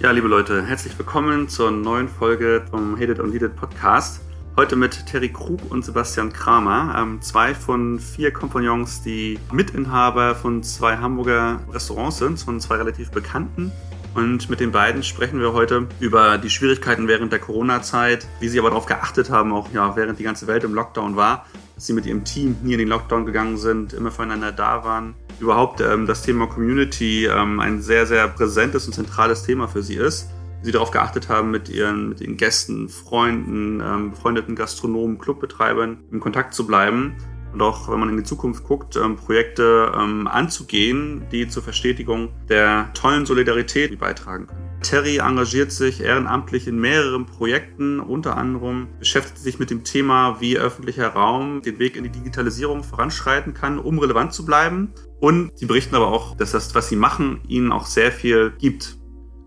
Ja, liebe Leute, herzlich willkommen zur neuen Folge vom Hated on Needed Podcast. Heute mit Terry Krug und Sebastian Kramer, ähm, zwei von vier Kompagnons, die Mitinhaber von zwei Hamburger Restaurants sind, von zwei relativ bekannten. Und mit den beiden sprechen wir heute über die Schwierigkeiten während der Corona-Zeit, wie sie aber darauf geachtet haben, auch ja, während die ganze Welt im Lockdown war, sie mit ihrem Team nie in den Lockdown gegangen sind, immer voneinander da waren, überhaupt ähm, das Thema Community ähm, ein sehr, sehr präsentes und zentrales Thema für sie ist. Sie darauf geachtet haben, mit ihren, mit ihren Gästen, Freunden, ähm, befreundeten Gastronomen, Clubbetreibern in Kontakt zu bleiben und auch, wenn man in die Zukunft guckt, ähm, Projekte ähm, anzugehen, die zur Verstetigung der tollen Solidarität beitragen können. Terry engagiert sich ehrenamtlich in mehreren Projekten, unter anderem beschäftigt sich mit dem Thema, wie öffentlicher Raum den Weg in die Digitalisierung voranschreiten kann, um relevant zu bleiben. Und sie berichten aber auch, dass das, was sie machen, ihnen auch sehr viel gibt.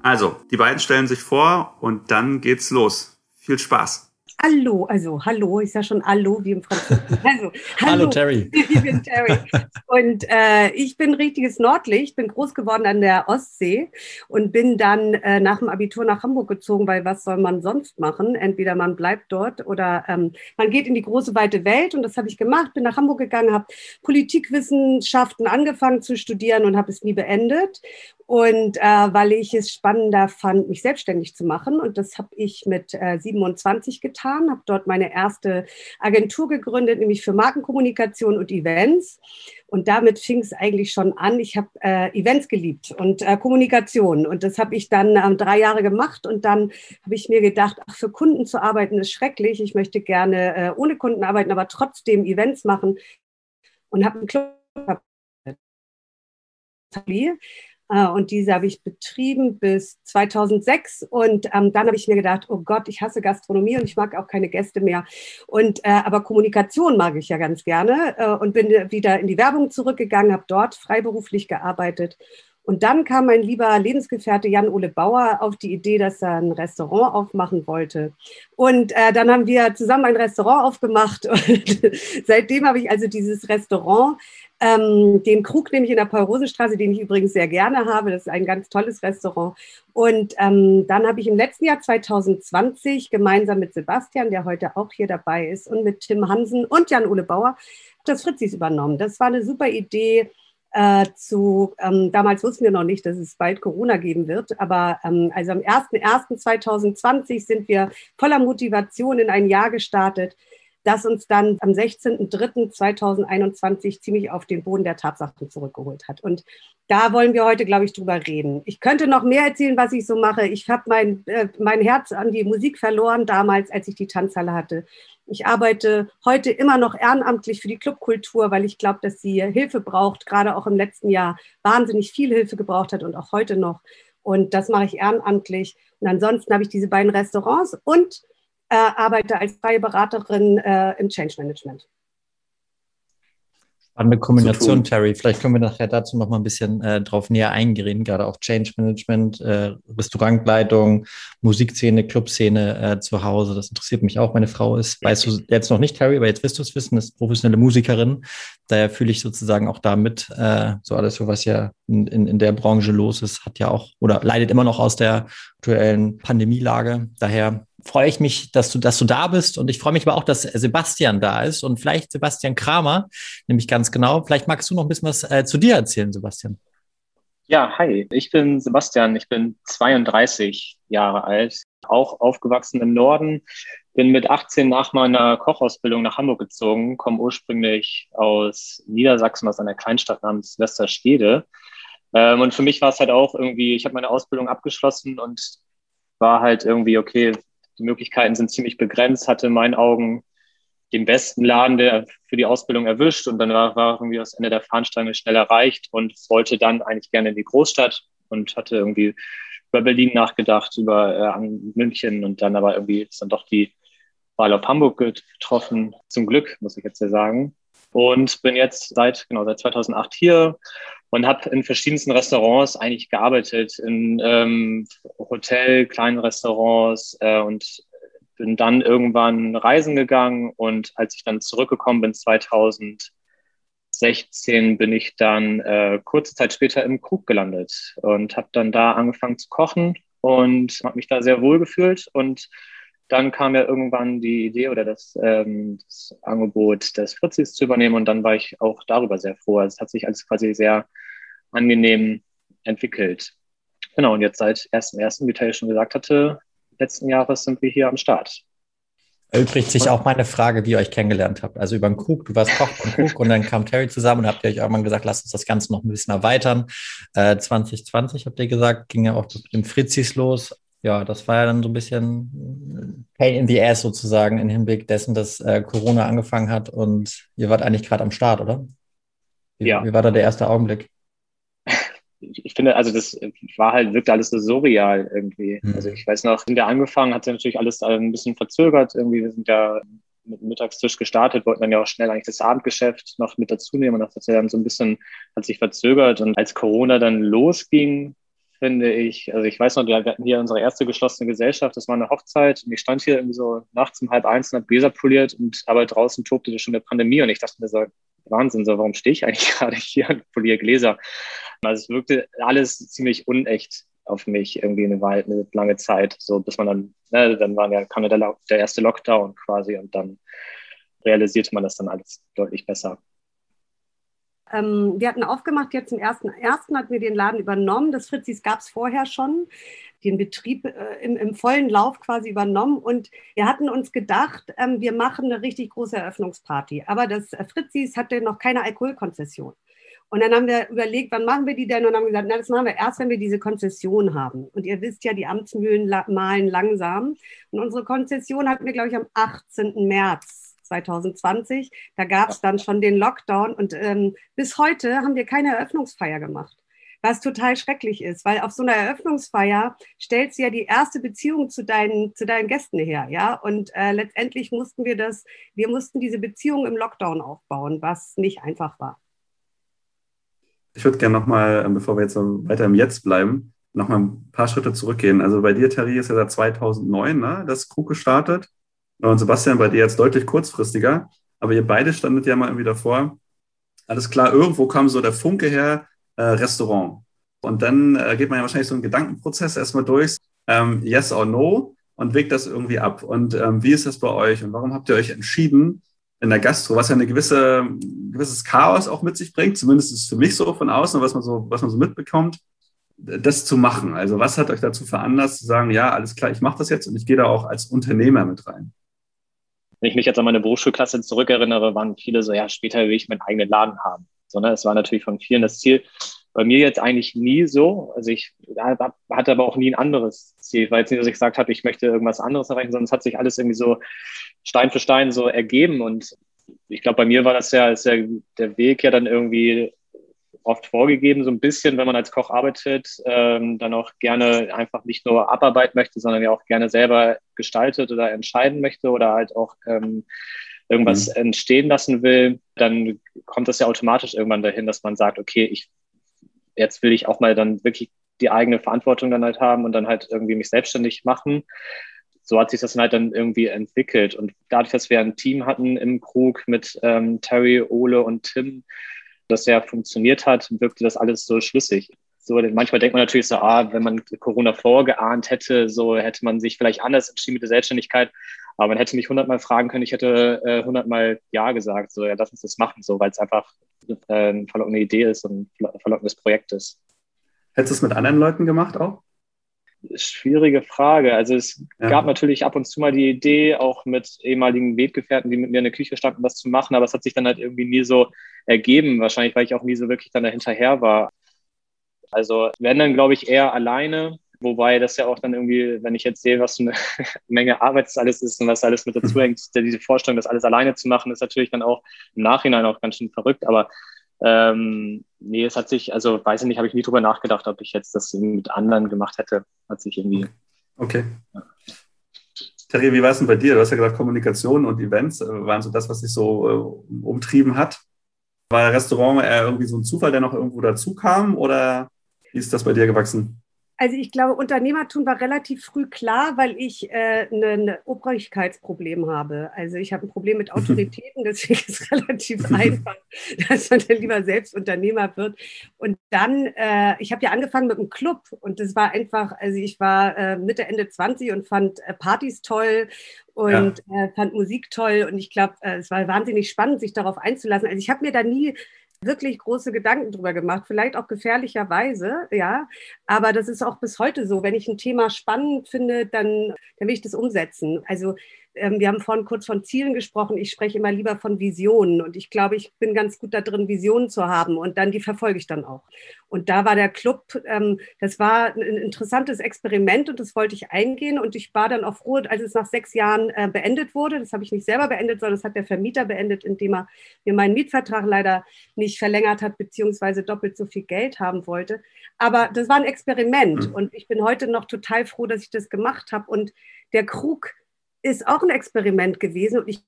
Also, die beiden stellen sich vor und dann geht's los. Viel Spaß! Hallo, also hallo, ist ja schon Hallo wie im Französischen. Also, hallo, hallo Terry. Ich bin Terry. Und äh, ich bin richtiges Nordlicht, bin groß geworden an der Ostsee und bin dann äh, nach dem Abitur nach Hamburg gezogen, weil was soll man sonst machen? Entweder man bleibt dort oder ähm, man geht in die große weite Welt und das habe ich gemacht, bin nach Hamburg gegangen, habe Politikwissenschaften angefangen zu studieren und habe es nie beendet und äh, weil ich es spannender fand, mich selbstständig zu machen. Und das habe ich mit äh, 27 getan, habe dort meine erste Agentur gegründet, nämlich für Markenkommunikation und Events. Und damit fing es eigentlich schon an. Ich habe äh, Events geliebt und äh, Kommunikation. Und das habe ich dann ähm, drei Jahre gemacht. Und dann habe ich mir gedacht, ach, für Kunden zu arbeiten ist schrecklich. Ich möchte gerne äh, ohne Kunden arbeiten, aber trotzdem Events machen. Und habe einen Club und diese habe ich betrieben bis 2006. Und ähm, dann habe ich mir gedacht, oh Gott, ich hasse Gastronomie und ich mag auch keine Gäste mehr. Und äh, aber Kommunikation mag ich ja ganz gerne äh, und bin wieder in die Werbung zurückgegangen, habe dort freiberuflich gearbeitet. Und dann kam mein lieber Lebensgefährte Jan-Ole Bauer auf die Idee, dass er ein Restaurant aufmachen wollte. Und äh, dann haben wir zusammen ein Restaurant aufgemacht. Und seitdem habe ich also dieses Restaurant ähm, den Krug nehme ich in der Paul-Rosen-Straße, den ich übrigens sehr gerne habe. Das ist ein ganz tolles Restaurant. Und ähm, dann habe ich im letzten Jahr 2020 gemeinsam mit Sebastian, der heute auch hier dabei ist, und mit Tim Hansen und Jan-Ole Bauer das Fritzis übernommen. Das war eine super Idee. Äh, zu, ähm, damals wussten wir noch nicht, dass es bald Corona geben wird, aber ähm, also am 01.01.2020 sind wir voller Motivation in ein Jahr gestartet das uns dann am 16.03.2021 ziemlich auf den Boden der Tatsachen zurückgeholt hat. Und da wollen wir heute, glaube ich, drüber reden. Ich könnte noch mehr erzählen, was ich so mache. Ich habe mein, äh, mein Herz an die Musik verloren damals, als ich die Tanzhalle hatte. Ich arbeite heute immer noch ehrenamtlich für die Clubkultur, weil ich glaube, dass sie Hilfe braucht, gerade auch im letzten Jahr wahnsinnig viel Hilfe gebraucht hat und auch heute noch. Und das mache ich ehrenamtlich. Und ansonsten habe ich diese beiden Restaurants und äh, arbeite als freie Beraterin äh, im Change Management. Spannende Kombination, Terry. Vielleicht können wir nachher dazu noch mal ein bisschen äh, drauf näher eingehen, gerade auch Change Management, äh, Restaurantleitung, Musikszene, Clubszene äh, zu Hause. Das interessiert mich auch. Meine Frau ist, weißt du jetzt noch nicht, Terry, aber jetzt wirst du es wissen, ist professionelle Musikerin. Daher fühle ich sozusagen auch damit, äh, so alles, so was ja in, in, in der Branche los ist, hat ja auch oder leidet immer noch aus der aktuellen Pandemielage. Daher freue ich mich, dass du, dass du da bist und ich freue mich aber auch, dass Sebastian da ist und vielleicht Sebastian Kramer, nämlich ganz genau. Vielleicht magst du noch ein bisschen was äh, zu dir erzählen, Sebastian. Ja, hi, ich bin Sebastian, ich bin 32 Jahre alt, auch aufgewachsen im Norden, bin mit 18 nach meiner Kochausbildung nach Hamburg gezogen, komme ursprünglich aus Niedersachsen, aus einer Kleinstadt namens Westerstede. Ähm, und für mich war es halt auch irgendwie, ich habe meine Ausbildung abgeschlossen und war halt irgendwie, okay, die Möglichkeiten sind ziemlich begrenzt, hatte in meinen Augen den besten Laden der für die Ausbildung erwischt und dann war, war irgendwie das Ende der Fahnenstange schnell erreicht und wollte dann eigentlich gerne in die Großstadt und hatte irgendwie über Berlin nachgedacht, über äh, München und dann aber irgendwie ist dann doch die Wahl auf Hamburg getroffen. Zum Glück, muss ich jetzt ja sagen. Und bin jetzt seit, genau, seit 2008 hier und habe in verschiedensten Restaurants eigentlich gearbeitet, in ähm, Hotel, kleinen Restaurants äh, und bin dann irgendwann reisen gegangen und als ich dann zurückgekommen bin 2016 bin ich dann äh, kurze Zeit später im Krug gelandet und habe dann da angefangen zu kochen und habe mich da sehr wohl gefühlt und dann kam ja irgendwann die Idee oder das, ähm, das Angebot des Fritzis zu übernehmen und dann war ich auch darüber sehr froh. Also es hat sich alles quasi sehr angenehm entwickelt. Genau, und jetzt seit 1.1., wie Taylor schon gesagt hatte, letzten Jahres sind wir hier am Start. Erübrigt sich auch meine Frage, wie ihr euch kennengelernt habt. Also über den Cook, du warst Koch beim Cook und dann kam Terry zusammen und habt ihr euch irgendwann gesagt, lasst uns das Ganze noch ein bisschen erweitern. Äh, 2020 habt ihr gesagt, ging ja auch mit dem Fritzis los. Ja, das war ja dann so ein bisschen Pain in the Ass sozusagen im Hinblick dessen, dass äh, Corona angefangen hat und ihr wart eigentlich gerade am Start, oder? Wie, ja. Wie war da der erste Augenblick? Ich finde, also das war halt, wirkte alles so surreal irgendwie. Mhm. Also ich weiß noch, sind wir angefangen, hat sich natürlich alles ein bisschen verzögert. Irgendwie, wir sind ja mit dem Mittagstisch gestartet, wollten dann ja auch schnell eigentlich das Abendgeschäft noch mit dazu nehmen und das hat sich dann so ein bisschen, hat sich verzögert. Und als Corona dann losging, finde ich, also ich weiß noch, wir hatten hier unsere erste geschlossene Gesellschaft, das war eine Hochzeit und ich stand hier irgendwie so nachts um halb eins und habe Gläser poliert und aber draußen tobte schon eine Pandemie und ich dachte mir so, Wahnsinn, so warum stehe ich eigentlich gerade hier und poliere Gläser? Also es wirkte alles ziemlich unecht auf mich irgendwie eine, Weile, eine lange Zeit, so bis man dann, ne, dann war ja, kam ja der, der erste Lockdown quasi und dann realisierte man das dann alles deutlich besser. Ähm, wir hatten aufgemacht, jetzt im ersten, ersten hatten wir den Laden übernommen. Das Fritzis gab es vorher schon, den Betrieb äh, im, im, vollen Lauf quasi übernommen. Und wir hatten uns gedacht, ähm, wir machen eine richtig große Eröffnungsparty. Aber das Fritzis hatte noch keine Alkoholkonzession. Und dann haben wir überlegt, wann machen wir die denn? Und haben gesagt, na, das machen wir erst, wenn wir diese Konzession haben. Und ihr wisst ja, die Amtsmühlen malen langsam. Und unsere Konzession hatten wir, glaube ich, am 18. März 2020. Da gab es dann schon den Lockdown. Und ähm, bis heute haben wir keine Eröffnungsfeier gemacht. Was total schrecklich ist, weil auf so einer Eröffnungsfeier stellst du ja die erste Beziehung zu deinen, zu deinen Gästen her, ja. Und äh, letztendlich mussten wir das, wir mussten diese Beziehung im Lockdown aufbauen, was nicht einfach war. Ich würde gerne nochmal, ähm, bevor wir jetzt weiter im Jetzt bleiben, nochmal ein paar Schritte zurückgehen. Also bei dir, Terry, ist ja seit 2009 ne, das Krug gestartet. Und Sebastian, bei dir jetzt deutlich kurzfristiger. Aber ihr beide standet ja mal irgendwie davor. Alles klar, irgendwo kam so der Funke her, äh, Restaurant. Und dann äh, geht man ja wahrscheinlich so einen Gedankenprozess erstmal durch. Ähm, yes or no und wägt das irgendwie ab. Und ähm, wie ist das bei euch? Und warum habt ihr euch entschieden, in der Gastro, was ja eine gewisse, ein gewisses Chaos auch mit sich bringt, zumindest ist es für mich so von außen, was man so, was man so mitbekommt, das zu machen. Also was hat euch dazu veranlasst, zu sagen, ja, alles klar, ich mache das jetzt und ich gehe da auch als Unternehmer mit rein? Wenn ich mich jetzt an meine Berufsschulklasse zurückerinnere, waren viele so, ja, später will ich meinen eigenen Laden haben. So, ne? Es war natürlich von vielen das Ziel. Bei mir jetzt eigentlich nie so. Also ich hatte aber auch nie ein anderes Ziel. Ich war jetzt nicht, dass ich gesagt habe, ich möchte irgendwas anderes erreichen, sondern es hat sich alles irgendwie so Stein für Stein so ergeben. Und ich glaube, bei mir war das ja, ist ja der Weg ja dann irgendwie oft vorgegeben, so ein bisschen, wenn man als Koch arbeitet, ähm, dann auch gerne einfach nicht nur abarbeiten möchte, sondern ja auch gerne selber gestaltet oder entscheiden möchte oder halt auch ähm, irgendwas mhm. entstehen lassen will, dann kommt das ja automatisch irgendwann dahin, dass man sagt, okay, ich jetzt will ich auch mal dann wirklich die eigene Verantwortung dann halt haben und dann halt irgendwie mich selbstständig machen so hat sich das dann halt dann irgendwie entwickelt. Und dadurch, dass wir ein Team hatten im Krug mit ähm, Terry, Ole und Tim, das ja funktioniert hat, wirkte das alles so schlüssig. So, manchmal denkt man natürlich so, ah, wenn man Corona vorgeahnt hätte, so hätte man sich vielleicht anders entschieden mit der Selbstständigkeit. Aber man hätte mich hundertmal fragen können, ich hätte äh, hundertmal äh, Ja gesagt, so, ja, lass uns das machen, so, weil es einfach äh, eine verlockende Idee ist und ein verlockendes Projekt ist. Hättest du es mit anderen Leuten gemacht auch? Schwierige Frage. Also es ja. gab natürlich ab und zu mal die Idee, auch mit ehemaligen Weggefährten, die mit mir in der Küche standen, das zu machen, aber es hat sich dann halt irgendwie nie so ergeben, wahrscheinlich, weil ich auch nie so wirklich dann dahinterher war. Also wenn dann, glaube ich, eher alleine, wobei das ja auch dann irgendwie, wenn ich jetzt sehe, was eine Menge Arbeit das alles ist und was alles mit dazu hängt, diese Vorstellung, das alles alleine zu machen, ist natürlich dann auch im Nachhinein auch ganz schön verrückt, aber ähm, nee, es hat sich, also weiß ich nicht, habe ich nie drüber nachgedacht, ob ich jetzt das mit anderen gemacht hätte. Hat sich irgendwie. Okay. Ja. Terry, wie war es denn bei dir? Du hast ja gesagt, Kommunikation und Events äh, waren so das, was dich so äh, umtrieben hat. War Restaurant eher irgendwie so ein Zufall, der noch irgendwo dazu kam oder wie ist das bei dir gewachsen? Also ich glaube, Unternehmertum war relativ früh klar, weil ich äh, ein ne, ne Obrigkeitsproblem habe. Also ich habe ein Problem mit Autoritäten, deswegen ist es relativ einfach, dass man dann lieber selbst Unternehmer wird. Und dann, äh, ich habe ja angefangen mit einem Club und das war einfach, also ich war äh, Mitte, Ende 20 und fand äh, Partys toll und ja. äh, fand Musik toll und ich glaube, äh, es war wahnsinnig spannend, sich darauf einzulassen. Also ich habe mir da nie wirklich große Gedanken drüber gemacht, vielleicht auch gefährlicherweise, ja. Aber das ist auch bis heute so. Wenn ich ein Thema spannend finde, dann, dann will ich das umsetzen. Also wir haben vorhin kurz von Zielen gesprochen. Ich spreche immer lieber von Visionen. Und ich glaube, ich bin ganz gut da drin, Visionen zu haben. Und dann die verfolge ich dann auch. Und da war der Club, ähm, das war ein interessantes Experiment und das wollte ich eingehen. Und ich war dann auch froh, als es nach sechs Jahren äh, beendet wurde. Das habe ich nicht selber beendet, sondern das hat der Vermieter beendet, indem er mir meinen Mietvertrag leider nicht verlängert hat, beziehungsweise doppelt so viel Geld haben wollte. Aber das war ein Experiment. Mhm. Und ich bin heute noch total froh, dass ich das gemacht habe. Und der Krug, ist auch ein Experiment gewesen. Und ich,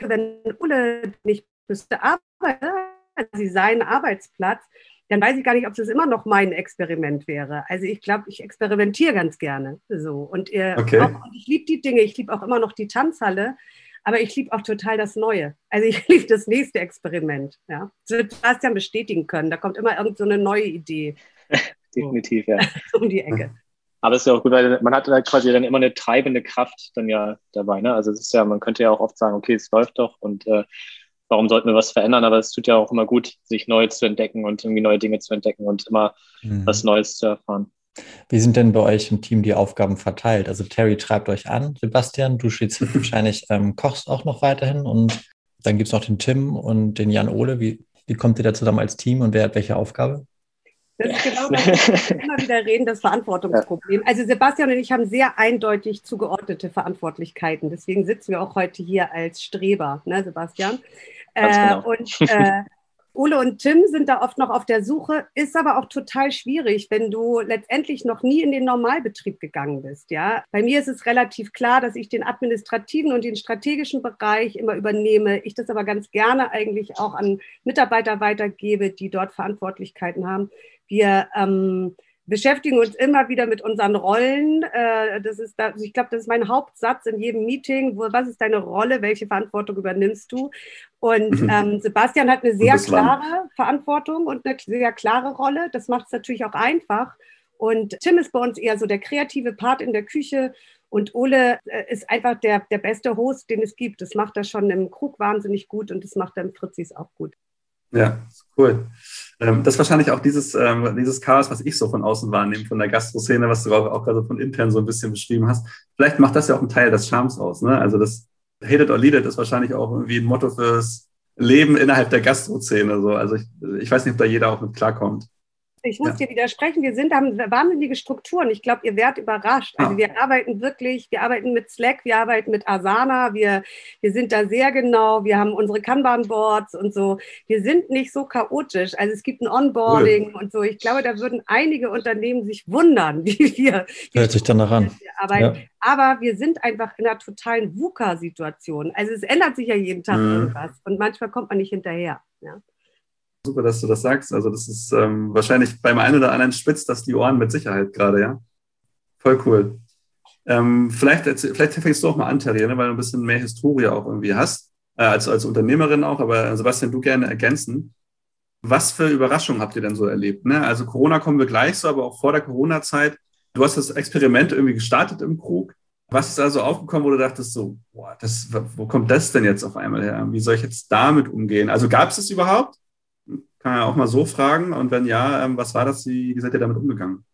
wenn Ulle nicht müsste arbeiten, also seinen Arbeitsplatz, dann weiß ich gar nicht, ob das immer noch mein Experiment wäre. Also ich glaube, ich experimentiere ganz gerne so. Und ihr, okay. auch, ich liebe die Dinge, ich liebe auch immer noch die Tanzhalle, aber ich liebe auch total das Neue. Also ich liebe das nächste Experiment. Ja. Das wird Sebastian bestätigen können. Da kommt immer irgend so eine neue Idee. Definitiv, ja. um die Ecke. Aber es ist ja auch gut, weil man hat halt quasi dann immer eine treibende Kraft dann ja dabei. Ne? Also es ist ja, man könnte ja auch oft sagen, okay, es läuft doch und äh, warum sollten wir was verändern? Aber es tut ja auch immer gut, sich neu zu entdecken und irgendwie neue Dinge zu entdecken und immer mhm. was Neues zu erfahren. Wie sind denn bei euch im Team die Aufgaben verteilt? Also Terry treibt euch an, Sebastian, du stehst wahrscheinlich, ähm, kochst auch noch weiterhin und dann gibt es noch den Tim und den Jan Ole. Wie, wie kommt ihr da zusammen als Team und wer hat welche Aufgabe? Das ist genau, was wir immer wieder reden, das Verantwortungsproblem. Also Sebastian und ich haben sehr eindeutig zugeordnete Verantwortlichkeiten. Deswegen sitzen wir auch heute hier als Streber, ne, Sebastian? Äh, genau. und äh, Ole und Tim sind da oft noch auf der Suche, ist aber auch total schwierig, wenn du letztendlich noch nie in den Normalbetrieb gegangen bist. Ja, bei mir ist es relativ klar, dass ich den administrativen und den strategischen Bereich immer übernehme. Ich das aber ganz gerne eigentlich auch an Mitarbeiter weitergebe, die dort Verantwortlichkeiten haben. Wir ähm, beschäftigen uns immer wieder mit unseren Rollen. Äh, das ist, da, ich glaube, das ist mein Hauptsatz in jedem Meeting. Was ist deine Rolle? Welche Verantwortung übernimmst du? Und mhm. ähm, Sebastian hat eine sehr klare Verantwortung und eine sehr klare Rolle. Das macht es natürlich auch einfach. Und Tim ist bei uns eher so der kreative Part in der Küche. Und Ole äh, ist einfach der, der beste Host, den es gibt. Das macht er schon im Krug wahnsinnig gut und das macht er im Fritzis auch gut. Ja, cool. Ähm, das ist wahrscheinlich auch dieses, ähm, dieses Chaos, was ich so von außen wahrnehme, von der Gastroszene, was du auch, gerade von intern so ein bisschen beschrieben hast. Vielleicht macht das ja auch einen Teil des Charmes aus. Ne? Also das Hate it or lead it ist wahrscheinlich auch irgendwie ein Motto fürs Leben innerhalb der Gastrozene. So. Also ich, ich weiß nicht, ob da jeder auch mit klarkommt. Ich muss ja. dir widersprechen, wir sind, haben wahnsinnige Strukturen. Ich glaube, ihr werdet überrascht. Also ah. wir arbeiten wirklich, wir arbeiten mit Slack, wir arbeiten mit Asana, wir, wir sind da sehr genau, wir haben unsere Kanban-Boards und so. Wir sind nicht so chaotisch. Also es gibt ein Onboarding cool. und so. Ich glaube, da würden einige Unternehmen sich wundern, wie wir. Wie Hört sich danach an. Arbeiten. Ja. Aber wir sind einfach in einer totalen VUCA-Situation. Also es ändert sich ja jeden Tag mhm. irgendwas und manchmal kommt man nicht hinterher. Ja. Super, dass du das sagst. Also das ist ähm, wahrscheinlich beim einen oder anderen spitzt das die Ohren mit Sicherheit gerade, ja. Voll cool. Ähm, vielleicht, vielleicht fängst du auch mal an, Terry, ne, weil du ein bisschen mehr Historie auch irgendwie hast, äh, als, als Unternehmerin auch, aber Sebastian, du gerne ergänzen. Was für Überraschungen habt ihr denn so erlebt? Ne? Also Corona kommen wir gleich so, aber auch vor der Corona-Zeit. Du hast das Experiment irgendwie gestartet im Krug. Was ist also aufgekommen, wo du dachtest so, boah, das, wo kommt das denn jetzt auf einmal her? Wie soll ich jetzt damit umgehen? Also gab es das überhaupt? Kann man ja auch mal so fragen. Und wenn ja, ähm, was war das? Wie, seid ihr damit umgegangen?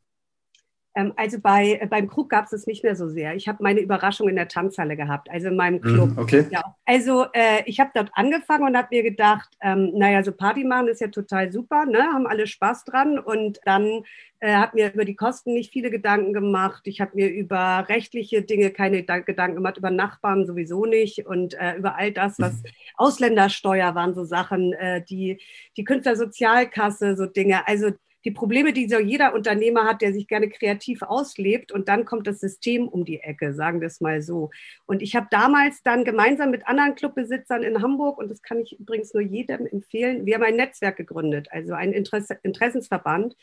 Ähm, also bei, äh, beim Krug gab es es nicht mehr so sehr. Ich habe meine Überraschung in der Tanzhalle gehabt, also in meinem hm, Club. Okay. Ja. Also äh, ich habe dort angefangen und habe mir gedacht, ähm, naja, so Party machen ist ja total super, ne? haben alle Spaß dran. Und dann äh, habe mir über die Kosten nicht viele Gedanken gemacht. Ich habe mir über rechtliche Dinge keine Gedanken gemacht, über Nachbarn sowieso nicht und äh, über all das, was mhm. Ausländersteuer waren, so Sachen, äh, die, die Künstlersozialkasse, so Dinge. Also die Probleme, die so jeder Unternehmer hat, der sich gerne kreativ auslebt. Und dann kommt das System um die Ecke, sagen wir es mal so. Und ich habe damals dann gemeinsam mit anderen Clubbesitzern in Hamburg, und das kann ich übrigens nur jedem empfehlen, wir haben ein Netzwerk gegründet, also ein Interesse, Interessensverband.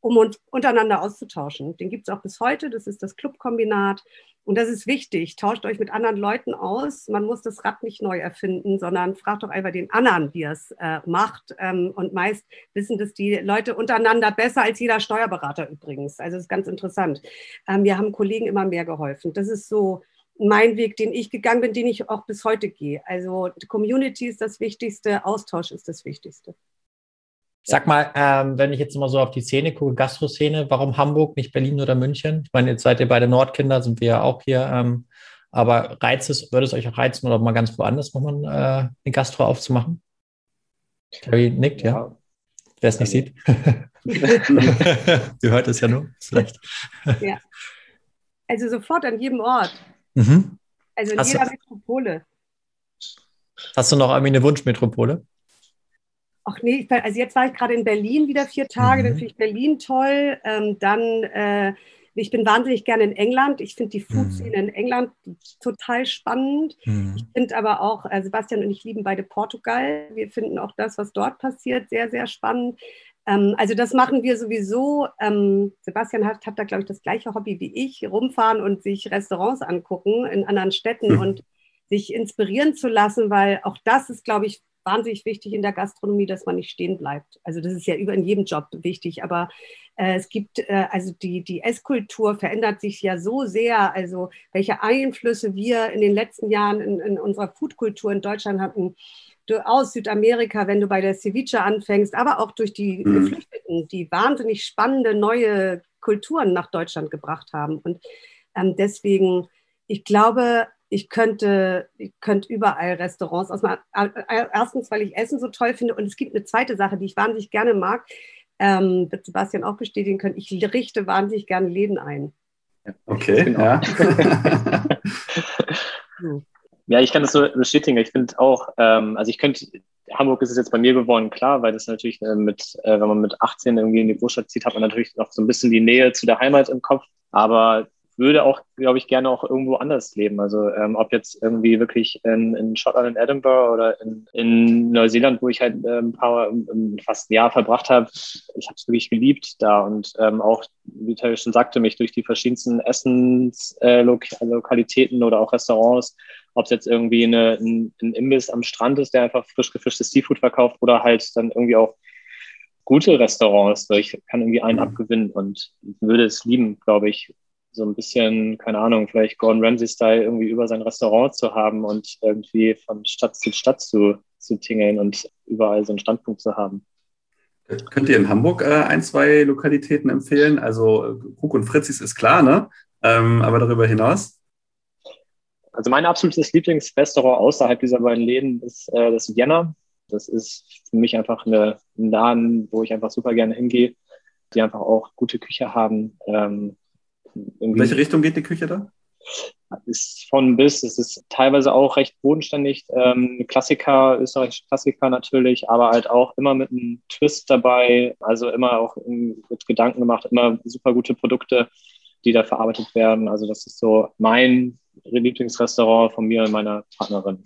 um uns untereinander auszutauschen. Den gibt es auch bis heute. Das ist das Clubkombinat. Und das ist wichtig. Tauscht euch mit anderen Leuten aus. Man muss das Rad nicht neu erfinden, sondern fragt doch einfach den anderen, wie er es äh, macht. Ähm, und meist wissen das die Leute untereinander besser als jeder Steuerberater übrigens. Also das ist ganz interessant. Ähm, mir haben Kollegen immer mehr geholfen. Das ist so mein Weg, den ich gegangen bin, den ich auch bis heute gehe. Also Community ist das Wichtigste, Austausch ist das Wichtigste. Sag mal, ähm, wenn ich jetzt mal so auf die Szene gucke, Gastroszene, warum Hamburg, nicht Berlin oder München? Ich meine, jetzt seid ihr beide Nordkinder, sind wir ja auch hier. Ähm, aber reizt es, würde es euch auch reizen, oder mal ganz woanders nochmal äh, eine Gastro aufzumachen? Carrie nickt, ja. ja. Wer es nicht sieht. du hört es ja nur, vielleicht. ja. Also sofort an jedem Ort. Mhm. Also in Hast jeder du, Metropole. Hast du noch irgendwie eine Wunschmetropole? Ach nee, also jetzt war ich gerade in Berlin wieder vier Tage, mhm. dann finde ich Berlin toll. Ähm, dann, äh, ich bin wahnsinnig gerne in England. Ich finde die Food-Szene mhm. in England total spannend. Mhm. Ich finde aber auch, äh, Sebastian und ich lieben beide Portugal. Wir finden auch das, was dort passiert, sehr, sehr spannend. Ähm, also das machen wir sowieso. Ähm, Sebastian hat, hat da, glaube ich, das gleiche Hobby wie ich, rumfahren und sich Restaurants angucken in anderen Städten mhm. und sich inspirieren zu lassen, weil auch das ist, glaube ich, wahnsinnig wichtig in der Gastronomie, dass man nicht stehen bleibt. Also das ist ja über in jedem Job wichtig, aber äh, es gibt, äh, also die, die Esskultur verändert sich ja so sehr, also welche Einflüsse wir in den letzten Jahren in, in unserer Foodkultur in Deutschland hatten, aus Südamerika, wenn du bei der Ceviche anfängst, aber auch durch die mhm. Geflüchteten, die wahnsinnig spannende neue Kulturen nach Deutschland gebracht haben. Und ähm, deswegen, ich glaube, ich könnte, ich könnte überall Restaurants ausmachen. Erstens, weil ich Essen so toll finde. Und es gibt eine zweite Sache, die ich wahnsinnig gerne mag. Ähm, wird Sebastian auch bestätigen können. Ich richte wahnsinnig gerne Läden ein. Okay, genau. ja. ja, ich kann das so bestätigen. Ich finde auch, ähm, also ich könnte, Hamburg ist es jetzt bei mir geworden, klar, weil das natürlich äh, mit, äh, wenn man mit 18 irgendwie in die Großstadt zieht, hat man natürlich noch so ein bisschen die Nähe zu der Heimat im Kopf. Aber würde auch, glaube ich, gerne auch irgendwo anders leben. Also ähm, ob jetzt irgendwie wirklich in, in Schottland, in Edinburgh oder in, in Neuseeland, wo ich halt äh, ein paar, fast ein Jahr verbracht habe. Ich habe es wirklich geliebt da und ähm, auch, wie Terry schon sagte, mich durch die verschiedensten Essenslokalitäten äh, oder auch Restaurants, ob es jetzt irgendwie eine, ein, ein Imbiss am Strand ist, der einfach frisch gefischtes Seafood verkauft oder halt dann irgendwie auch gute Restaurants, weil ich kann irgendwie einen abgewinnen und würde es lieben, glaube ich, so ein bisschen, keine Ahnung, vielleicht Gordon Ramsay-Style irgendwie über sein Restaurant zu haben und irgendwie von Stadt zu Stadt zu, zu tingeln und überall so einen Standpunkt zu haben. Könnt ihr in Hamburg äh, ein, zwei Lokalitäten empfehlen? Also Krug und Fritzis ist klar, ne? Ähm, aber darüber hinaus? Also mein absolutes Lieblingsrestaurant außerhalb dieser beiden Läden ist äh, das Vienna. Das ist für mich einfach eine, ein Laden, wo ich einfach super gerne hingehe, die einfach auch gute Küche haben, ähm, in welche Richtung geht die Küche da? Ist von bis, es ist teilweise auch recht bodenständig. Ähm, Klassiker, österreichische Klassiker natürlich, aber halt auch immer mit einem Twist dabei. Also immer auch mit Gedanken gemacht, immer super gute Produkte, die da verarbeitet werden. Also das ist so mein Lieblingsrestaurant von mir und meiner Partnerin.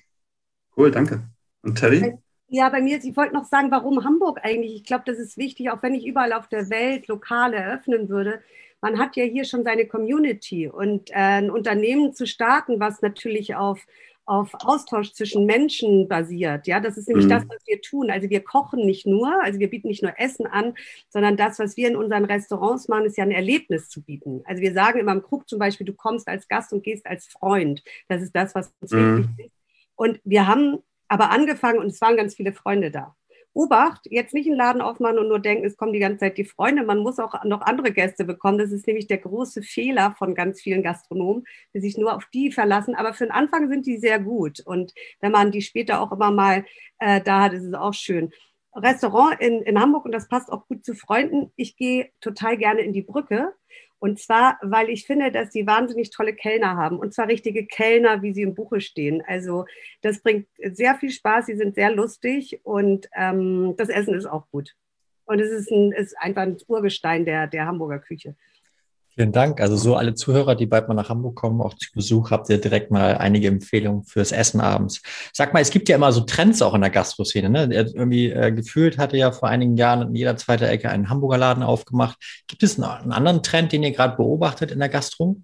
Cool, danke. Und Terry? Ja, bei mir, ich wollte noch sagen, warum Hamburg eigentlich? Ich glaube, das ist wichtig, auch wenn ich überall auf der Welt Lokale eröffnen würde man hat ja hier schon seine Community und äh, ein Unternehmen zu starten, was natürlich auf auf Austausch zwischen Menschen basiert. Ja, das ist nämlich mhm. das, was wir tun. Also wir kochen nicht nur, also wir bieten nicht nur Essen an, sondern das, was wir in unseren Restaurants machen, ist ja ein Erlebnis zu bieten. Also wir sagen immer im Krug zum Beispiel, du kommst als Gast und gehst als Freund. Das ist das, was uns mhm. wichtig ist. Und wir haben aber angefangen und es waren ganz viele Freunde da. Obacht, jetzt nicht einen Laden aufmachen und nur denken, es kommen die ganze Zeit die Freunde. Man muss auch noch andere Gäste bekommen. Das ist nämlich der große Fehler von ganz vielen Gastronomen, die sich nur auf die verlassen. Aber für den Anfang sind die sehr gut. Und wenn man die später auch immer mal äh, da hat, ist es auch schön. Restaurant in, in Hamburg und das passt auch gut zu Freunden. Ich gehe total gerne in die Brücke und zwar, weil ich finde, dass sie wahnsinnig tolle Kellner haben. Und zwar richtige Kellner, wie sie im Buche stehen. Also das bringt sehr viel Spaß. Sie sind sehr lustig und ähm, das Essen ist auch gut. Und es ist, ein, ist einfach ein Urgestein der, der Hamburger Küche. Vielen Dank. Also so alle Zuhörer, die bald mal nach Hamburg kommen, auch zu Besuch, habt ihr direkt mal einige Empfehlungen fürs Essen abends. Sag mal, es gibt ja immer so Trends auch in der Gastroszene. Ne? Irgendwie äh, gefühlt hatte ja vor einigen Jahren in jeder zweiten Ecke einen Hamburger Laden aufgemacht. Gibt es einen, anderen Trend, den ihr gerade beobachtet in der Gastro?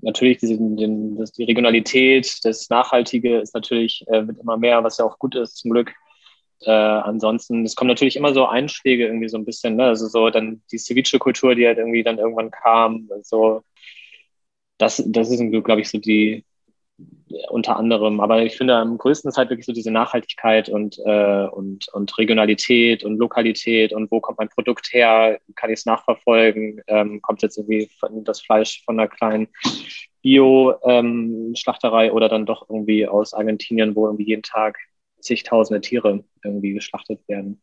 Natürlich diese, den, das, die Regionalität, das Nachhaltige ist natürlich äh, mit immer mehr, was ja auch gut ist zum Glück. Äh, ansonsten, es kommen natürlich immer so Einschläge irgendwie so ein bisschen, ne? also so dann die Ceviche-Kultur, die halt irgendwie dann irgendwann kam, so das, das ist, glaube ich, so die unter anderem. Aber ich finde, am größten ist halt wirklich so diese Nachhaltigkeit und, äh, und, und Regionalität und Lokalität und wo kommt mein Produkt her, kann ich es nachverfolgen, ähm, kommt jetzt irgendwie das Fleisch von einer kleinen Bio-Schlachterei ähm, oder dann doch irgendwie aus Argentinien, wo irgendwie jeden Tag zigtausende Tiere irgendwie geschlachtet werden.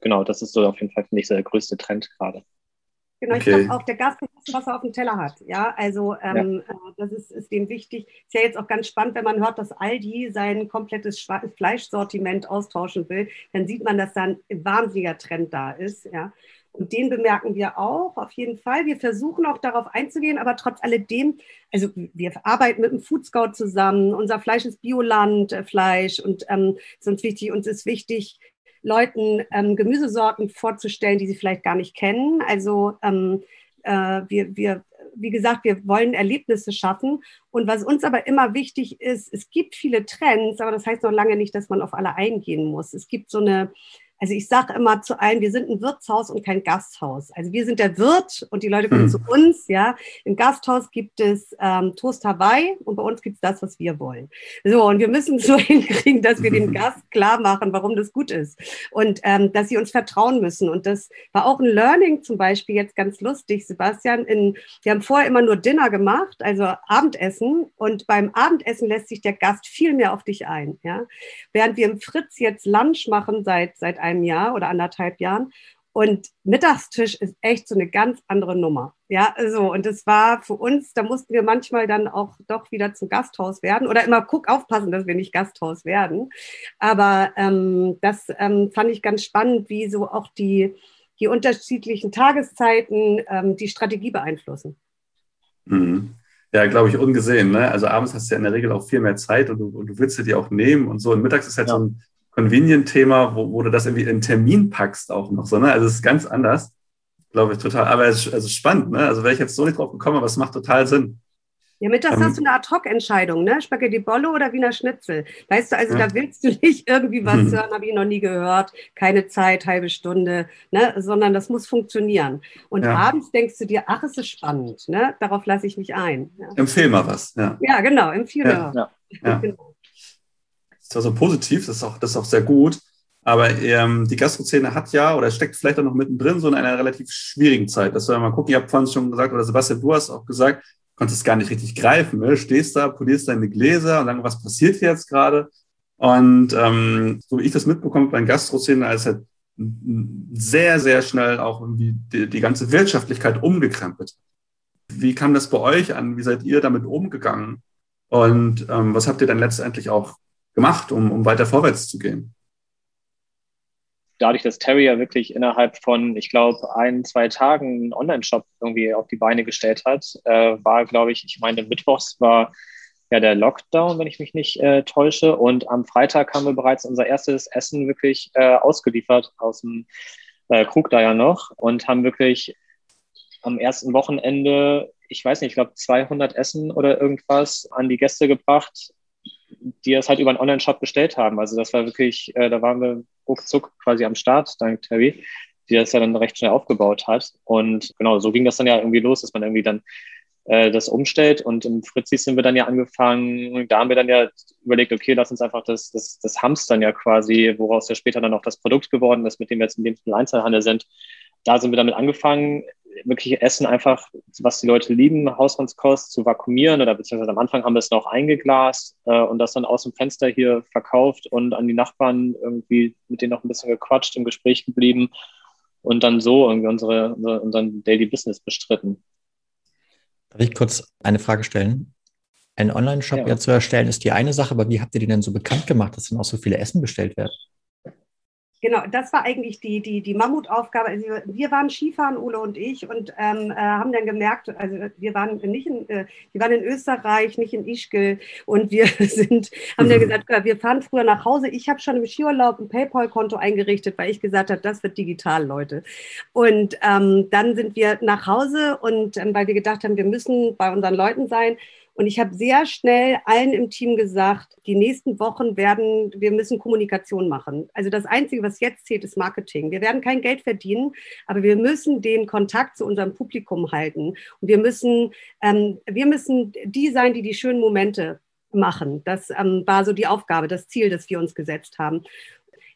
Genau, das ist so auf jeden Fall, finde ich, so der größte Trend gerade. Genau, okay. ich glaube auch, der Gast muss was er auf dem Teller hat. Ja, also ähm, ja. Äh, das ist, ist dem wichtig. Ist ja jetzt auch ganz spannend, wenn man hört, dass Aldi sein komplettes Fleischsortiment austauschen will, dann sieht man, dass da ein wahnsinniger Trend da ist. Ja. Und den bemerken wir auch, auf jeden Fall. Wir versuchen auch darauf einzugehen, aber trotz alledem, also wir arbeiten mit dem Food Scout zusammen. Unser Fleisch ist Biolandfleisch und ähm, uns wichtig, uns ist wichtig, Leuten ähm, Gemüsesorten vorzustellen, die sie vielleicht gar nicht kennen. Also ähm, äh, wir, wir, wie gesagt, wir wollen Erlebnisse schaffen. Und was uns aber immer wichtig ist, es gibt viele Trends, aber das heißt noch lange nicht, dass man auf alle eingehen muss. Es gibt so eine also ich sage immer zu allen, wir sind ein Wirtshaus und kein Gasthaus. Also wir sind der Wirt und die Leute kommen hm. zu uns. Ja, im Gasthaus gibt es ähm, Toast Hawaii und bei uns gibt es das, was wir wollen. So und wir müssen so hinkriegen, dass wir dem Gast klar machen, warum das gut ist und ähm, dass sie uns vertrauen müssen. Und das war auch ein Learning zum Beispiel jetzt ganz lustig, Sebastian. In, wir haben vorher immer nur Dinner gemacht, also Abendessen und beim Abendessen lässt sich der Gast viel mehr auf dich ein. Ja, während wir im Fritz jetzt Lunch machen seit seit einem einem Jahr oder anderthalb Jahren. Und Mittagstisch ist echt so eine ganz andere Nummer. Ja, so. Und das war für uns, da mussten wir manchmal dann auch doch wieder zum Gasthaus werden oder immer guck, aufpassen, dass wir nicht Gasthaus werden. Aber ähm, das ähm, fand ich ganz spannend, wie so auch die, die unterschiedlichen Tageszeiten ähm, die Strategie beeinflussen. Mhm. Ja, glaube ich, ungesehen. Ne? Also abends hast du ja in der Regel auch viel mehr Zeit und du, und du willst sie dir auch nehmen und so. Und mittags ist halt ja. so ein Convenient-Thema, wo, wo du das irgendwie in Termin packst auch noch so. Ne? Also es ist ganz anders, glaube ich, total. Aber es ist also spannend, ne? Also wäre ich jetzt so nicht drauf gekommen, aber es macht total Sinn. Ja, mittags ähm, hast du eine Ad-Hoc-Entscheidung, ne? Spaghetti Bolle oder Wiener Schnitzel. Weißt du, also ja. da willst du nicht irgendwie was mhm. hören, habe ich noch nie gehört, keine Zeit, halbe Stunde, ne? Sondern das muss funktionieren. Und ja. abends denkst du dir, ach, es ist spannend, ne? Darauf lasse ich mich ein. Ja. Empfehl mal was, ja. Ja, genau, empfehle ja. ja. ja. zwar so positiv, das ist auch, das ist auch sehr gut, aber ähm, die Gastrozene hat ja oder steckt vielleicht auch noch mittendrin so in einer relativ schwierigen Zeit. Das soll wir mal gucken. Ich habe vorhin schon gesagt, oder Sebastian, du hast auch gesagt, konntest gar nicht richtig greifen. Ne? Stehst da, polierst deine Gläser und dann, was passiert hier jetzt gerade? Und ähm, so wie ich das mitbekomme bei den Gastrozenen, als halt sehr, sehr schnell auch irgendwie die, die ganze Wirtschaftlichkeit umgekrempelt. Wie kam das bei euch an? Wie seid ihr damit umgegangen? Und ähm, was habt ihr dann letztendlich auch gemacht, um, um weiter vorwärts zu gehen? Dadurch, dass Terry ja wirklich innerhalb von, ich glaube, ein, zwei Tagen einen Online-Shop irgendwie auf die Beine gestellt hat, äh, war, glaube ich, ich meine, Mittwochs war ja der Lockdown, wenn ich mich nicht äh, täusche. Und am Freitag haben wir bereits unser erstes Essen wirklich äh, ausgeliefert aus dem äh, Krug da ja noch und haben wirklich am ersten Wochenende, ich weiß nicht, ich glaube 200 Essen oder irgendwas an die Gäste gebracht die es halt über einen Online-Shop bestellt haben. Also das war wirklich, äh, da waren wir ruckzuck quasi am Start, dank Terry, die das ja dann recht schnell aufgebaut hat. Und genau, so ging das dann ja irgendwie los, dass man irgendwie dann äh, das umstellt. Und im Fritzis sind wir dann ja angefangen, da haben wir dann ja überlegt, okay, lass uns einfach das, das, das Hamstern ja quasi, woraus ja später dann auch das Produkt geworden ist, mit dem wir jetzt im Lebensmittel-Einzelhandel sind. Da sind wir damit angefangen, wirklich Essen einfach, was die Leute lieben, Hausmannskost zu vakuumieren oder beziehungsweise am Anfang haben wir es noch eingeglast äh, und das dann aus dem Fenster hier verkauft und an die Nachbarn irgendwie mit denen noch ein bisschen gequatscht, im Gespräch geblieben und dann so irgendwie unsere, unsere unseren Daily Business bestritten. Darf ich kurz eine Frage stellen? Einen Online-Shop ja. ja zu erstellen ist die eine Sache, aber wie habt ihr die denn so bekannt gemacht, dass dann auch so viele Essen bestellt werden? Genau, das war eigentlich die, die, die Mammutaufgabe. Also wir waren Skifahren, Ole und ich, und ähm, äh, haben dann gemerkt, also wir waren nicht in, äh, wir waren in Österreich, nicht in Ischgl, und wir sind, haben dann mhm. gesagt, wir fahren früher nach Hause. Ich habe schon im Skiurlaub ein PayPal-Konto eingerichtet, weil ich gesagt habe, das wird digital, Leute. Und ähm, dann sind wir nach Hause und ähm, weil wir gedacht haben, wir müssen bei unseren Leuten sein. Und ich habe sehr schnell allen im Team gesagt, die nächsten Wochen werden, wir müssen Kommunikation machen. Also das Einzige, was jetzt zählt, ist Marketing. Wir werden kein Geld verdienen, aber wir müssen den Kontakt zu unserem Publikum halten. Und wir müssen, ähm, wir müssen die sein, die die schönen Momente machen. Das ähm, war so die Aufgabe, das Ziel, das wir uns gesetzt haben.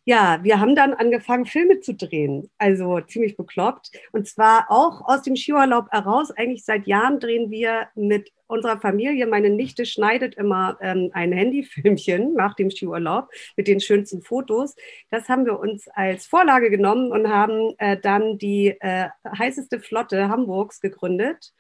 Ja, wir haben dann angefangen, Filme zu drehen. Also ziemlich bekloppt. Und zwar auch aus dem Skiurlaub heraus. Eigentlich seit Jahren drehen wir mit unserer Familie. Meine Nichte schneidet immer ähm, ein Handyfilmchen nach dem Skiurlaub mit den schönsten Fotos. Das haben wir uns als Vorlage genommen und haben äh, dann die äh, heißeste Flotte Hamburgs gegründet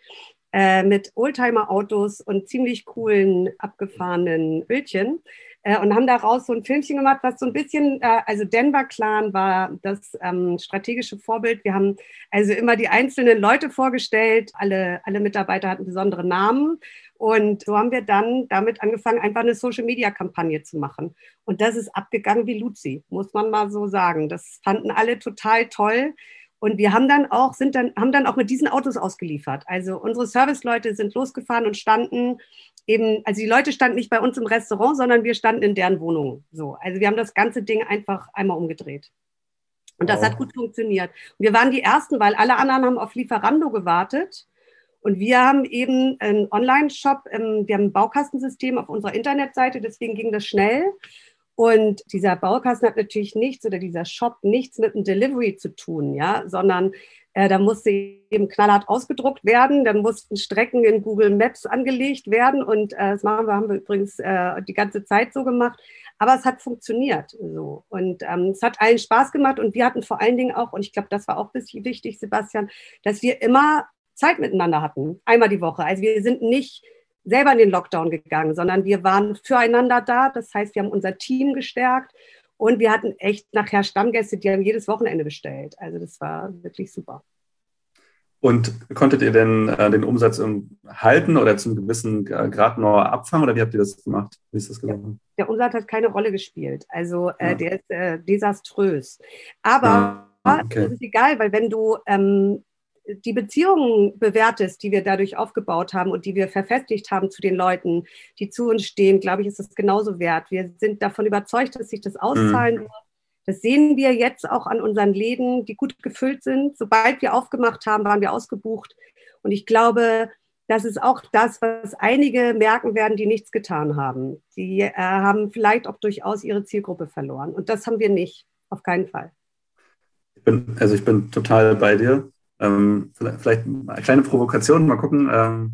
äh, mit Oldtimer-Autos und ziemlich coolen abgefahrenen Bildchen äh, und haben daraus so ein Filmchen gemacht, was so ein bisschen, äh, also Denver Clan war das ähm, strategische Vorbild. Wir haben also immer die einzelnen Leute vorgestellt, alle, alle Mitarbeiter hatten besondere Namen. Und so haben wir dann damit angefangen, einfach eine Social-Media-Kampagne zu machen. Und das ist abgegangen wie Luzi, muss man mal so sagen. Das fanden alle total toll. Und wir haben dann auch, sind dann, haben dann auch mit diesen Autos ausgeliefert. Also unsere Serviceleute sind losgefahren und standen eben, also die Leute standen nicht bei uns im Restaurant, sondern wir standen in deren Wohnung. So, also wir haben das ganze Ding einfach einmal umgedreht. Und das wow. hat gut funktioniert. Und wir waren die Ersten, weil alle anderen haben auf Lieferando gewartet. Und wir haben eben einen Online-Shop, ähm, wir haben ein Baukastensystem auf unserer Internetseite, deswegen ging das schnell. Und dieser Baukasten hat natürlich nichts oder dieser Shop nichts mit dem Delivery zu tun, ja, sondern äh, da musste eben knallhart ausgedruckt werden, dann mussten Strecken in Google Maps angelegt werden und äh, das machen wir, haben wir übrigens äh, die ganze Zeit so gemacht. Aber es hat funktioniert so. Und ähm, es hat allen Spaß gemacht und wir hatten vor allen Dingen auch, und ich glaube, das war auch wichtig, Sebastian, dass wir immer Zeit miteinander hatten, einmal die Woche. Also wir sind nicht selber in den Lockdown gegangen, sondern wir waren füreinander da. Das heißt, wir haben unser Team gestärkt und wir hatten echt nachher Stammgäste, die haben jedes Wochenende bestellt. Also das war wirklich super. Und konntet ihr denn äh, den Umsatz halten oder zum gewissen Grad nur abfangen oder wie habt ihr das gemacht? Wie ist das gelaufen? Der Umsatz hat keine Rolle gespielt. Also äh, ja. der ist äh, desaströs. Aber ja, okay. das ist egal, weil wenn du ähm, die Beziehungen bewertest, die wir dadurch aufgebaut haben und die wir verfestigt haben zu den Leuten, die zu uns stehen, glaube ich, ist das genauso wert. Wir sind davon überzeugt, dass sich das auszahlen mhm. wird. Das sehen wir jetzt auch an unseren Läden, die gut gefüllt sind. Sobald wir aufgemacht haben, waren wir ausgebucht. Und ich glaube, das ist auch das, was einige merken werden, die nichts getan haben. Die äh, haben vielleicht auch durchaus ihre Zielgruppe verloren. Und das haben wir nicht, auf keinen Fall. Ich bin, also ich bin total bei dir. Ähm, vielleicht eine kleine Provokation, mal gucken, ähm,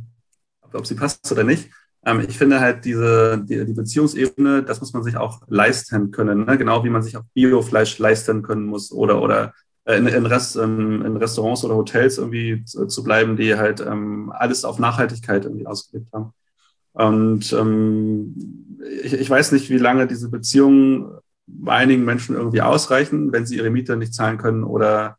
ob, sie passt oder nicht. Ähm, ich finde halt diese, die, die, Beziehungsebene, das muss man sich auch leisten können, ne? genau wie man sich auch Biofleisch leisten können muss oder, oder äh, in, in, Rest, in Restaurants oder Hotels irgendwie zu, zu bleiben, die halt ähm, alles auf Nachhaltigkeit irgendwie ausgelegt haben. Und ähm, ich, ich weiß nicht, wie lange diese Beziehungen bei einigen Menschen irgendwie ausreichen, wenn sie ihre Miete nicht zahlen können oder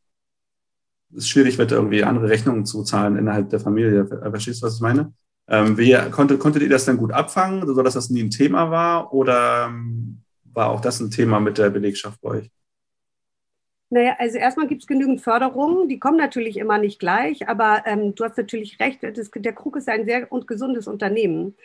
es schwierig wird, irgendwie andere Rechnungen zu zahlen innerhalb der Familie. Verstehst du, was ich meine? Ähm, wie, konntet, konntet ihr das dann gut abfangen, sodass das nie ein Thema war? Oder ähm, war auch das ein Thema mit der Belegschaft bei euch? Naja, also erstmal gibt es genügend Förderungen, die kommen natürlich immer nicht gleich, aber ähm, du hast natürlich recht, das, der Krug ist ein sehr und gesundes Unternehmen. Mhm.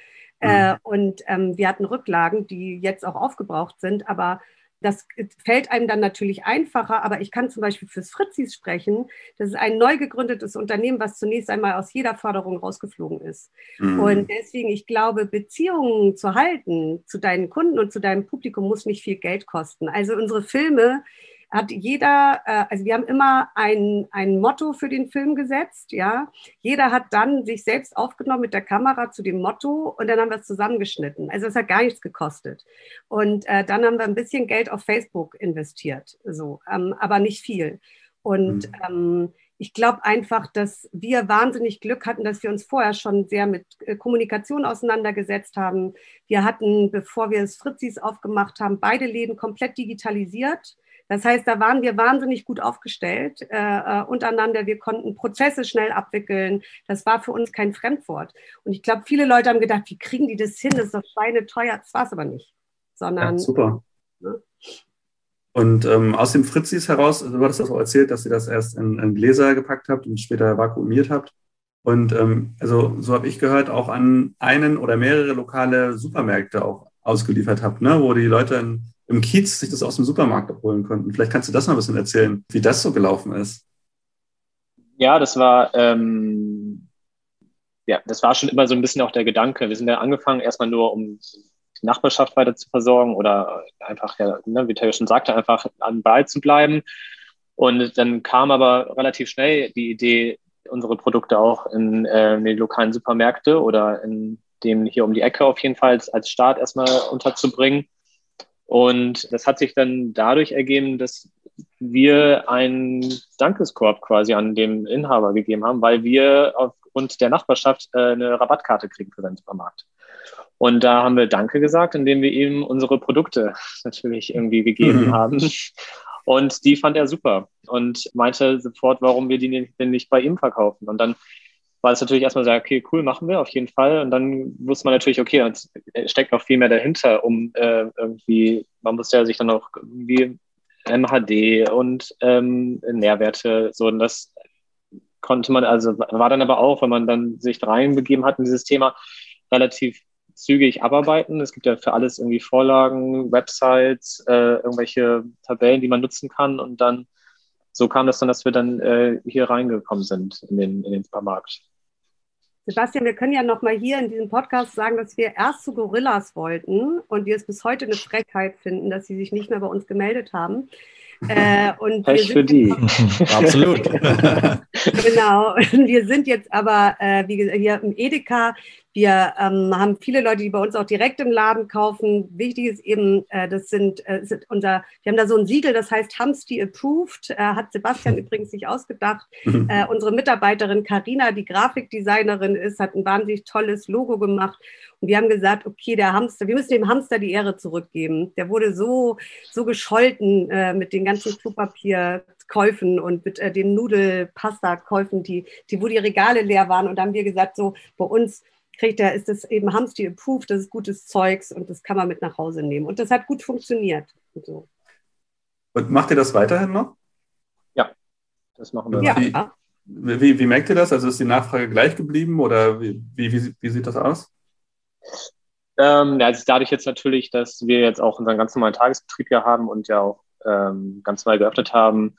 Äh, und ähm, wir hatten Rücklagen, die jetzt auch aufgebraucht sind, aber das fällt einem dann natürlich einfacher, aber ich kann zum Beispiel fürs Fritzis sprechen. Das ist ein neu gegründetes Unternehmen, was zunächst einmal aus jeder Förderung rausgeflogen ist. Mhm. Und deswegen, ich glaube, Beziehungen zu halten zu deinen Kunden und zu deinem Publikum muss nicht viel Geld kosten. Also unsere Filme, hat jeder, äh, also wir haben immer ein, ein Motto für den Film gesetzt, ja. Jeder hat dann sich selbst aufgenommen mit der Kamera zu dem Motto und dann haben wir es zusammengeschnitten. Also es hat gar nichts gekostet. Und äh, dann haben wir ein bisschen Geld auf Facebook investiert, so, ähm, aber nicht viel. Und mhm. ähm, ich glaube einfach, dass wir wahnsinnig Glück hatten, dass wir uns vorher schon sehr mit äh, Kommunikation auseinandergesetzt haben. Wir hatten, bevor wir das Fritzis aufgemacht haben, beide Läden komplett digitalisiert. Das heißt, da waren wir wahnsinnig gut aufgestellt äh, äh, untereinander. Wir konnten Prozesse schnell abwickeln. Das war für uns kein Fremdwort. Und ich glaube, viele Leute haben gedacht, wie kriegen die das hin? Das ist doch schweineteuer. Das war es aber nicht. Sondern, ja, super. Ne? Und ähm, aus dem Fritzis heraus, du hattest das auch erzählt, dass ihr das erst in, in Gläser gepackt habt und später vakuumiert habt. Und ähm, also so habe ich gehört, auch an einen oder mehrere lokale Supermärkte auch ausgeliefert habt, ne? wo die Leute in, im Kiez sich das aus dem Supermarkt abholen konnten. Vielleicht kannst du das mal ein bisschen erzählen, wie das so gelaufen ist. Ja, das war ähm, ja, das war schon immer so ein bisschen auch der Gedanke. Wir sind ja angefangen erstmal nur, um die Nachbarschaft weiter zu versorgen oder einfach, ja, ne, wie Terry schon sagte, einfach an Ball zu bleiben. Und dann kam aber relativ schnell die Idee, unsere Produkte auch in, äh, in die lokalen Supermärkte oder in dem hier um die Ecke auf jeden Fall als Start erstmal unterzubringen. Und das hat sich dann dadurch ergeben, dass wir einen Dankeskorb quasi an dem Inhaber gegeben haben, weil wir aufgrund der Nachbarschaft äh, eine Rabattkarte kriegen für den Supermarkt. Und da haben wir Danke gesagt, indem wir ihm unsere Produkte natürlich irgendwie gegeben mhm. haben. Und die fand er super und meinte sofort, warum wir die denn nicht bei ihm verkaufen. Und dann war es natürlich erstmal so, okay, cool, machen wir auf jeden Fall. Und dann wusste man natürlich, okay, es steckt noch viel mehr dahinter, um äh, irgendwie, man muss ja sich dann auch wie MHD und ähm, Nährwerte, so und das konnte man, also war dann aber auch, wenn man dann sich reinbegeben hat in dieses Thema, relativ zügig abarbeiten. Es gibt ja für alles irgendwie Vorlagen, Websites, äh, irgendwelche Tabellen, die man nutzen kann. Und dann so kam das dann, dass wir dann äh, hier reingekommen sind in den, in den Supermarkt. Sebastian, wir können ja noch mal hier in diesem Podcast sagen, dass wir erst zu Gorillas wollten und wir es bis heute eine Frechheit finden, dass sie sich nicht mehr bei uns gemeldet haben. Äh, und Pech für die. Absolut. genau. Wir sind jetzt aber, äh, wie gesagt, hier im Edeka wir ähm, haben viele Leute, die bei uns auch direkt im Laden kaufen. Wichtig ist eben, äh, das sind, äh, sind unser, wir haben da so ein Siegel, das heißt Hamsti Approved, äh, hat Sebastian mhm. übrigens sich ausgedacht. Mhm. Äh, unsere Mitarbeiterin Karina, die Grafikdesignerin ist, hat ein wahnsinnig tolles Logo gemacht. Und wir haben gesagt, okay, der Hamster, wir müssen dem Hamster die Ehre zurückgeben. Der wurde so, so gescholten äh, mit den ganzen Klopapierkäufen und mit äh, den Nudelpasta-Käufen, die, die, wo die Regale leer waren. Und da haben wir gesagt, so bei uns kriegt er, ist es eben Hamsti approved, das ist gutes Zeugs und das kann man mit nach Hause nehmen. Und das hat gut funktioniert. Und, so. und macht ihr das weiterhin noch? Ja, das machen wir. Ja. Wie, wie, wie, merkt ihr das? Also ist die Nachfrage gleich geblieben oder wie, wie, wie sieht das aus? Ähm, ja, also dadurch jetzt natürlich, dass wir jetzt auch unseren ganz normalen Tagesbetrieb hier haben und ja auch ähm, ganz neu geöffnet haben,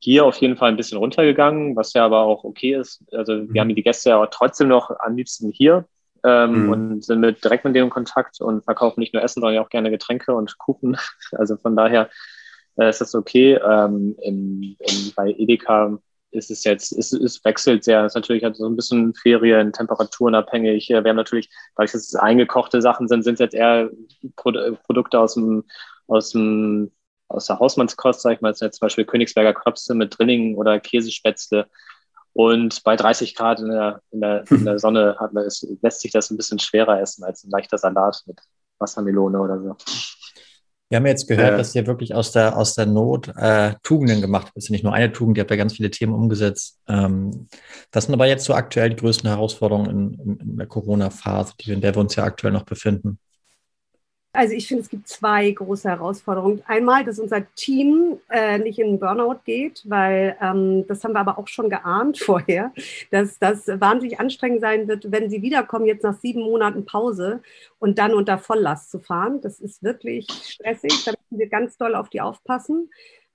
hier auf jeden Fall ein bisschen runtergegangen, was ja aber auch okay ist. Also wir mhm. haben die Gäste ja trotzdem noch am liebsten hier ähm, mhm. und sind mit, direkt mit denen in Kontakt und verkaufen nicht nur Essen, sondern auch gerne Getränke und Kuchen. Also von daher äh, ist das okay. Ähm, in, in, bei Edeka ist es jetzt, es, es wechselt sehr. Es ist natürlich halt so ein bisschen Ferien, Temperaturen abhängig. Wir haben natürlich, dadurch, dass es eingekochte Sachen sind, sind es jetzt eher Pro Produkte aus dem, aus dem aus der Hausmannskost, sag ich mal, zum Beispiel Königsberger Klopse mit Drilling oder Käsespätzle. Und bei 30 Grad in der, in der, in der Sonne man, es, lässt sich das ein bisschen schwerer essen als ein leichter Salat mit Wassermelone oder so. Wir haben jetzt gehört, äh, dass ihr wirklich aus der, aus der Not äh, Tugenden gemacht habt. Das ist ja nicht nur eine Tugend, ihr habt ja ganz viele Themen umgesetzt. Ähm, das sind aber jetzt so aktuell die größten Herausforderungen in, in der Corona-Phase, in der wir uns ja aktuell noch befinden. Also ich finde, es gibt zwei große Herausforderungen. Einmal, dass unser Team äh, nicht in Burnout geht, weil ähm, das haben wir aber auch schon geahnt vorher, dass das wahnsinnig anstrengend sein wird, wenn sie wiederkommen, jetzt nach sieben Monaten Pause und dann unter Volllast zu fahren. Das ist wirklich stressig, da müssen wir ganz doll auf die aufpassen.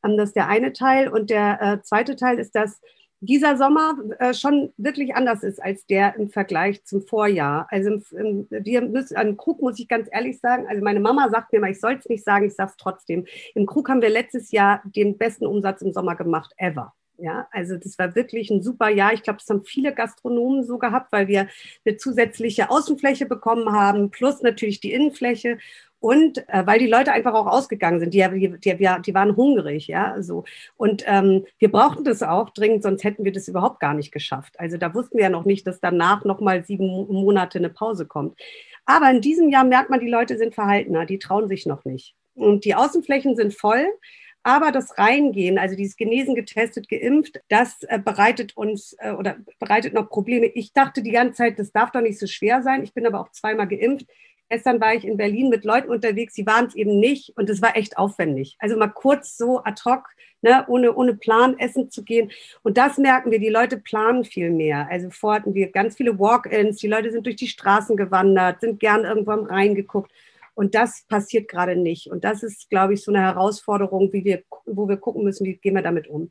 Ähm, das ist der eine Teil. Und der äh, zweite Teil ist, dass dieser Sommer äh, schon wirklich anders ist als der im Vergleich zum Vorjahr. Also im, im, wir müssen, an Krug muss ich ganz ehrlich sagen, also meine Mama sagt mir mal, ich soll es nicht sagen, ich sage es trotzdem. Im Krug haben wir letztes Jahr den besten Umsatz im Sommer gemacht ever. Ja, also das war wirklich ein super Jahr. Ich glaube, das haben viele Gastronomen so gehabt, weil wir eine zusätzliche Außenfläche bekommen haben, plus natürlich die Innenfläche und äh, weil die Leute einfach auch ausgegangen sind, die, die, die, die waren hungrig, ja, so. Und ähm, wir brauchten das auch dringend, sonst hätten wir das überhaupt gar nicht geschafft. Also da wussten wir ja noch nicht, dass danach nochmal sieben Monate eine Pause kommt. Aber in diesem Jahr merkt man, die Leute sind verhaltener, die trauen sich noch nicht. Und die Außenflächen sind voll, Aber das Reingehen, also dieses Genesen, getestet, geimpft, das äh, bereitet uns äh, oder bereitet noch Probleme. Ich dachte die ganze Zeit, das darf doch nicht so schwer sein. Ich bin aber auch zweimal geimpft. Gestern war ich in Berlin mit Leuten unterwegs, die waren es eben nicht und es war echt aufwendig. Also mal kurz so ad hoc, ne, ohne, ohne Plan essen zu gehen. Und das merken wir, die Leute planen viel mehr. Also vorher hatten wir ganz viele Walk-ins, die Leute sind durch die Straßen gewandert, sind gern irgendwann reingeguckt. Und das passiert gerade nicht. Und das ist, glaube ich, so eine Herausforderung, wie wir, wo wir gucken müssen, wie gehen wir damit um.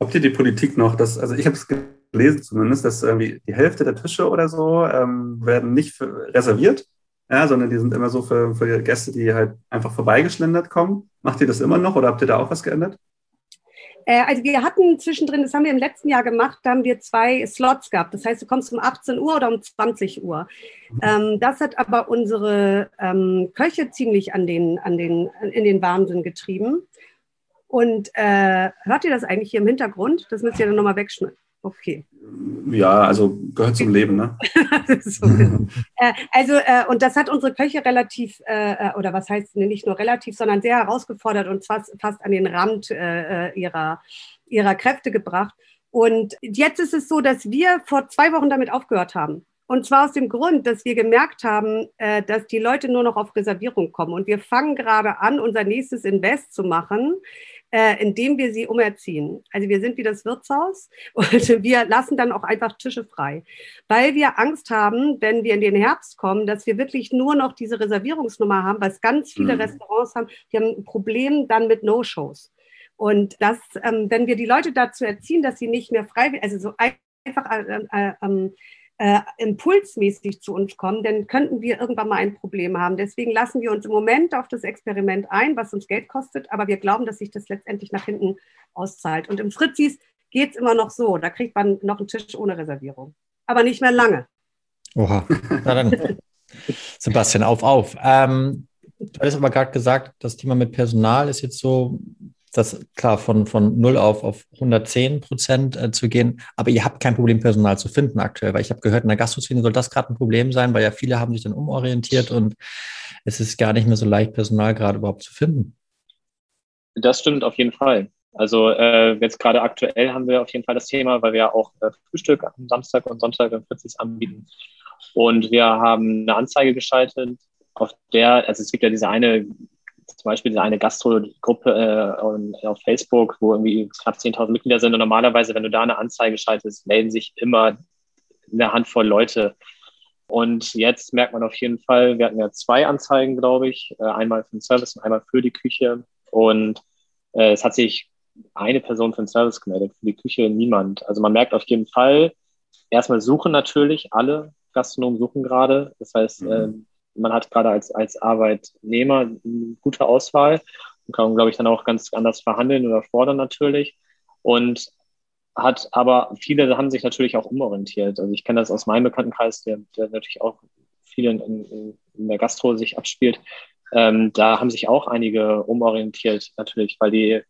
Habt ihr die Politik noch, das, also ich habe es gelesen zumindest, dass irgendwie die Hälfte der Tische oder so ähm, werden nicht reserviert, ja, sondern die sind immer so für, für Gäste, die halt einfach vorbeigeschlendert kommen. Macht ihr das immer noch oder habt ihr da auch was geändert? Äh, also wir hatten zwischendrin, das haben wir im letzten Jahr gemacht, da haben wir zwei Slots gehabt. Das heißt, du kommst um 18 Uhr oder um 20 Uhr. Ähm, das hat aber unsere ähm, Köche ziemlich an den, an den, in den Wahnsinn getrieben. Und äh, hört ihr das eigentlich hier im Hintergrund? Das müsst ihr dann nochmal wegschneiden. Okay. Ja, also gehört zum Leben, ne? so, äh, also, äh, und das hat unsere Köche relativ, äh, äh, oder was heißt nicht nur relativ, sondern sehr herausgefordert und fast, fast an den Rand äh, äh, ihrer, ihrer Kräfte gebracht. Und jetzt ist es so, dass wir vor zwei Wochen damit aufgehört haben. Und zwar aus dem Grund, dass wir gemerkt haben, dass die Leute nur noch auf Reservierung kommen. Und wir fangen gerade an, unser nächstes Invest zu machen, äh, indem wir sie umerziehen. Also wir sind wie das Wirtshaus und wir lassen dann auch einfach Tische frei, weil wir Angst haben, wenn wir in den Herbst kommen, dass wir wirklich nur noch diese Reservierungsnummer haben, weil es ganz viele mhm. Restaurants haben, die haben ein Problem dann mit No-Shows. Und das, ähm, wenn wir die Leute dazu erziehen, dass sie nicht mehr frei, also so einfach äh, äh, ähm, äh, impulsmäßig zu uns kommen, dann könnten wir irgendwann mal ein Problem haben. Deswegen lassen wir uns im Moment auf das Experiment ein, was uns Geld kostet, aber wir glauben, dass sich das letztendlich nach hinten auszahlt. Und im Fritzis geht es immer noch so, da kriegt man noch einen Tisch ohne Reservierung, aber nicht mehr lange. Oha, na dann, Sebastian, auf, auf. Ähm, du hast aber gerade gesagt, das Thema mit Personal ist jetzt so das klar von, von 0 auf, auf 110 Prozent äh, zu gehen. Aber ihr habt kein Problem, Personal zu finden aktuell, weil ich habe gehört, in der Gastroszene soll das gerade ein Problem sein, weil ja viele haben sich dann umorientiert und es ist gar nicht mehr so leicht, Personal gerade überhaupt zu finden. Das stimmt auf jeden Fall. Also äh, jetzt gerade aktuell haben wir auf jeden Fall das Thema, weil wir auch äh, Frühstück am Samstag und Sonntag im Fritzis anbieten. Und wir haben eine Anzeige geschaltet, auf der, also es gibt ja diese eine zum Beispiel eine Gastro-Gruppe äh, auf Facebook, wo irgendwie knapp 10.000 Mitglieder sind. Und normalerweise, wenn du da eine Anzeige schaltest, melden sich immer eine Handvoll Leute. Und jetzt merkt man auf jeden Fall, wir hatten ja zwei Anzeigen, glaube ich, äh, einmal für den Service und einmal für die Küche. Und äh, es hat sich eine Person für den Service gemeldet, für die Küche niemand. Also man merkt auf jeden Fall, erstmal suchen natürlich alle Gastronomen suchen gerade. Das heißt, mhm man hat gerade als, als Arbeitnehmer eine gute Auswahl und kann, glaube ich, dann auch ganz anders verhandeln oder fordern natürlich. Und hat aber viele haben sich natürlich auch umorientiert. Also ich kenne das aus meinem Bekanntenkreis, der, der natürlich auch viel in, in, in der Gastro sich abspielt. Ähm, da haben sich auch einige umorientiert, natürlich, weil die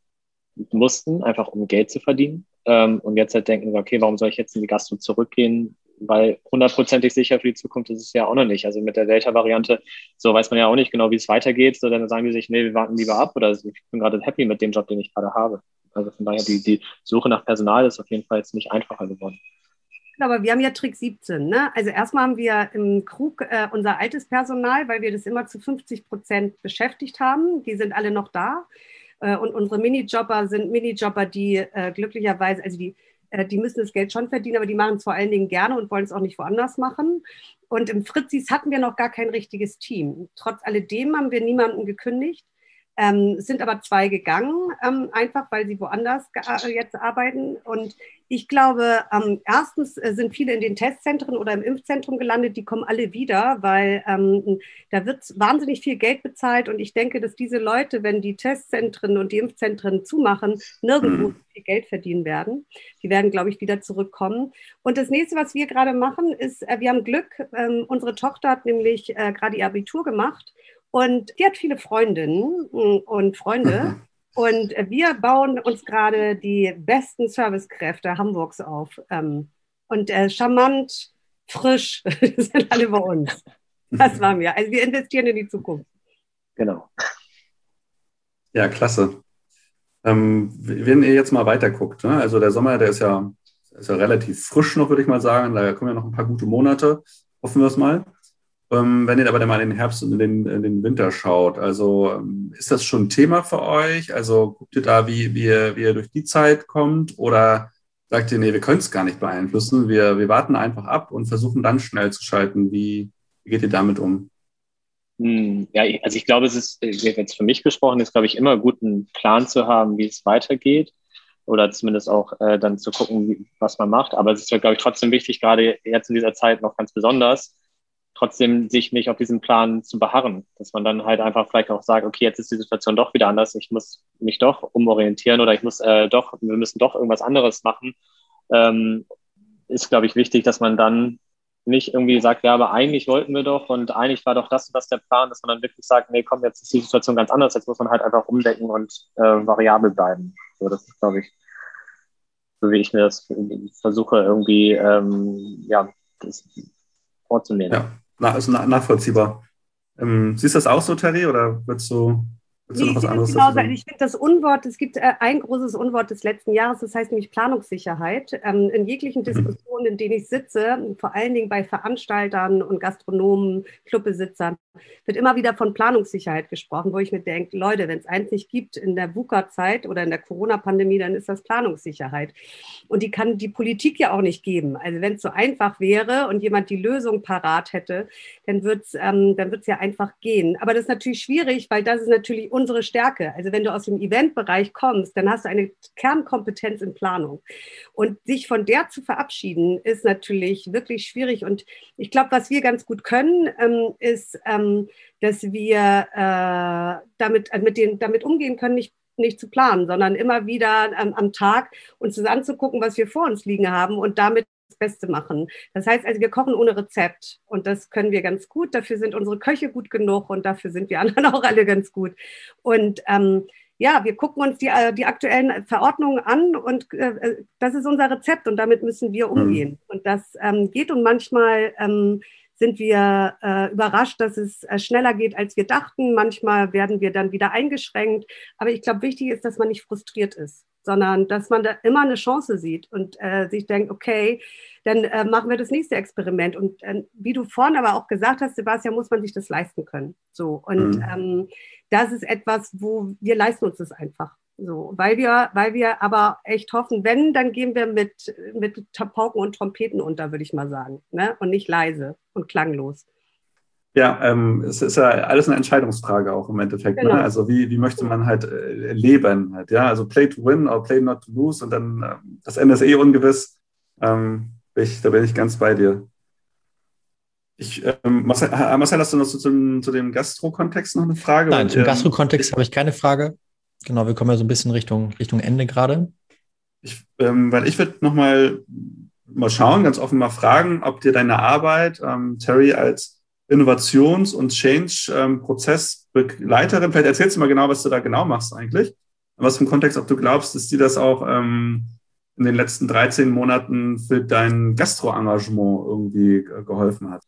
mussten, einfach um Geld zu verdienen. Ähm, und jetzt halt denken, okay, warum soll ich jetzt in die Gastro zurückgehen? Weil hundertprozentig sicher für die Zukunft ist es ja auch noch nicht. Also mit der Delta-Variante, so weiß man ja auch nicht genau, wie es weitergeht. So dann sagen die sich, nee, wir warten lieber ab oder ich bin gerade happy mit dem Job, den ich gerade habe. Also von daher, die, die Suche nach Personal ist auf jeden Fall jetzt nicht einfacher geworden. Aber wir haben ja Trick 17. Ne? Also erstmal haben wir im Krug äh, unser altes Personal, weil wir das immer zu 50 Prozent beschäftigt haben. Die sind alle noch da. Äh, und unsere Minijobber sind Minijobber, die äh, glücklicherweise, also die die müssen das Geld schon verdienen, aber die machen es vor allen Dingen gerne und wollen es auch nicht woanders machen. Und im Fritzis hatten wir noch gar kein richtiges Team. Trotz alledem haben wir niemanden gekündigt. Ähm, sind aber zwei gegangen, ähm, einfach weil sie woanders äh, jetzt arbeiten. Und ich glaube, ähm, erstens äh, sind viele in den Testzentren oder im Impfzentrum gelandet, die kommen alle wieder, weil ähm, da wird wahnsinnig viel Geld bezahlt. Und ich denke, dass diese Leute, wenn die Testzentren und die Impfzentren zumachen, nirgendwo mhm. viel Geld verdienen werden. Die werden, glaube ich, wieder zurückkommen. Und das nächste, was wir gerade machen, ist, äh, wir haben Glück. Ähm, unsere Tochter hat nämlich äh, gerade ihr Abitur gemacht und die hat viele Freundinnen mm, und Freunde. Und wir bauen uns gerade die besten Servicekräfte Hamburgs auf. Ähm, und äh, charmant, frisch, sind alle bei uns. Das waren wir. Also wir investieren in die Zukunft. Genau. Ja, klasse. Ähm, wenn ihr jetzt mal weiter guckt, ne? also der Sommer, der ist ja, ist ja relativ frisch noch, würde ich mal sagen. Da kommen ja noch ein paar gute Monate, hoffen wir es mal. Ähm, wenn ihr aber dann mal in den Herbst und in den, in den Winter schaut, also ähm, ist das schon ein Thema für euch? Also guckt ihr da, wie, wie, ihr, wie ihr durch die Zeit kommt? Oder sagt ihr, nee, wir können es gar nicht beeinflussen, wir, wir warten einfach ab und versuchen dann schnell zu schalten? Wie, wie geht ihr damit um? Hm, ja, also ich glaube, es ist, jetzt für mich gesprochen, ist, glaube ich, immer gut, einen Plan zu haben, wie es weitergeht oder zumindest auch äh, dann zu gucken, was man macht. Aber es ist glaube ich, trotzdem wichtig, gerade jetzt in dieser Zeit noch ganz besonders, trotzdem sich nicht auf diesen Plan zu beharren, dass man dann halt einfach vielleicht auch sagt, okay, jetzt ist die Situation doch wieder anders, ich muss mich doch umorientieren oder ich muss äh, doch, wir müssen doch irgendwas anderes machen. Ähm, ist, glaube ich, wichtig, dass man dann nicht irgendwie sagt, ja, aber eigentlich wollten wir doch und eigentlich war doch das und das der Plan, dass man dann wirklich sagt, nee, komm, jetzt ist die Situation ganz anders, jetzt muss man halt einfach umdecken und äh, variabel bleiben. So, das ist, glaube ich, so wie ich mir das versuche, irgendwie, ähm, ja, das vorzunehmen. Ja, na, also nachvollziehbar. Ähm, siehst du das auch so, Terry, oder würdest du Was anderes genau, Ich finde das Unwort, es gibt äh, ein großes Unwort des letzten Jahres, das heißt nämlich Planungssicherheit. Ähm, in jeglichen mhm. Diskussionen, in denen ich sitze, vor allen Dingen bei Veranstaltern und Gastronomen, Clubbesitzern, wird immer wieder von Planungssicherheit gesprochen, wo ich mir denke, Leute, wenn es eins nicht gibt in der VUCA-Zeit oder in der Corona-Pandemie, dann ist das Planungssicherheit. Und die kann die Politik ja auch nicht geben. Also wenn es so einfach wäre und jemand die Lösung parat hätte, dann wird es ähm, ja einfach gehen. Aber das ist natürlich schwierig, weil das ist natürlich unsere Stärke. Also wenn du aus dem Eventbereich kommst, dann hast du eine Kernkompetenz in Planung. Und sich von der zu verabschieden, ist natürlich wirklich schwierig. Und ich glaube, was wir ganz gut können, ähm, ist, ähm, dass wir äh, damit, äh, mit den, damit umgehen können, nicht nicht zu planen, sondern immer wieder ähm, am Tag uns das anzugucken, was wir vor uns liegen haben und damit Beste machen. Das heißt also, wir kochen ohne Rezept und das können wir ganz gut. Dafür sind unsere Köche gut genug und dafür sind wir anderen auch alle ganz gut. Und ähm, ja, wir gucken uns die, äh, die aktuellen Verordnungen an und äh, äh, das ist unser Rezept und damit müssen wir mhm. umgehen. Und das ähm, geht und manchmal ähm, sind wir äh, überrascht, dass es äh, schneller geht, als wir dachten. Manchmal werden wir dann wieder eingeschränkt. Aber ich glaube, wichtig ist, dass man nicht frustriert ist sondern dass man da immer eine Chance sieht und äh, sich denkt, okay, dann äh, machen wir das nächste Experiment. Und äh, wie du vorhin aber auch gesagt hast, Sebastian, muss man sich das leisten können. So und mhm. ähm, das ist etwas, wo wir leisten uns das einfach. So, weil wir, weil wir aber echt hoffen, wenn, dann gehen wir mit, mit Pauken und Trompeten unter, würde ich mal sagen. Ne? Und nicht leise und klanglos. Ja, ähm, es ist ja alles eine Entscheidungsfrage auch im Endeffekt. Ne? Genau. Ne? Also wie, wie möchte man halt äh, leben? Halt, ja, also play to win or play not to lose und dann äh, das Ende ist eh ungewiss. Ähm, ich, da bin ich ganz bei dir. Ich, ähm, Marcel, Marcel, hast du noch zu, zu, zu dem Gastro-Kontext noch eine Frage? Nein, zum ähm, Gastro-Kontext habe ich keine Frage. Genau, wir kommen ja so ein bisschen Richtung, Richtung Ende gerade. Ich, ähm, weil ich würde noch mal, mal schauen, ganz offen mal fragen, ob dir deine Arbeit, ähm, Terry, als Innovations- und Change-Prozessbegleiterin. Vielleicht erzählst du mal genau, was du da genau machst eigentlich. Was im Kontext, ob du glaubst, dass die das auch ähm, in den letzten 13 Monaten für dein Gastro-Engagement irgendwie geholfen hat.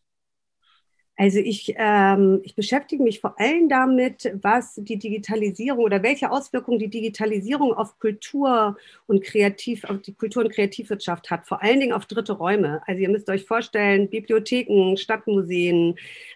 Also ich, ähm, ich beschäftige mich vor allem damit, was die Digitalisierung oder welche Auswirkungen die Digitalisierung auf Kultur und Kreativ, auf die Kultur- und Kreativwirtschaft hat, vor allen Dingen auf dritte Räume. Also ihr müsst euch vorstellen, Bibliotheken, Stadtmuseen,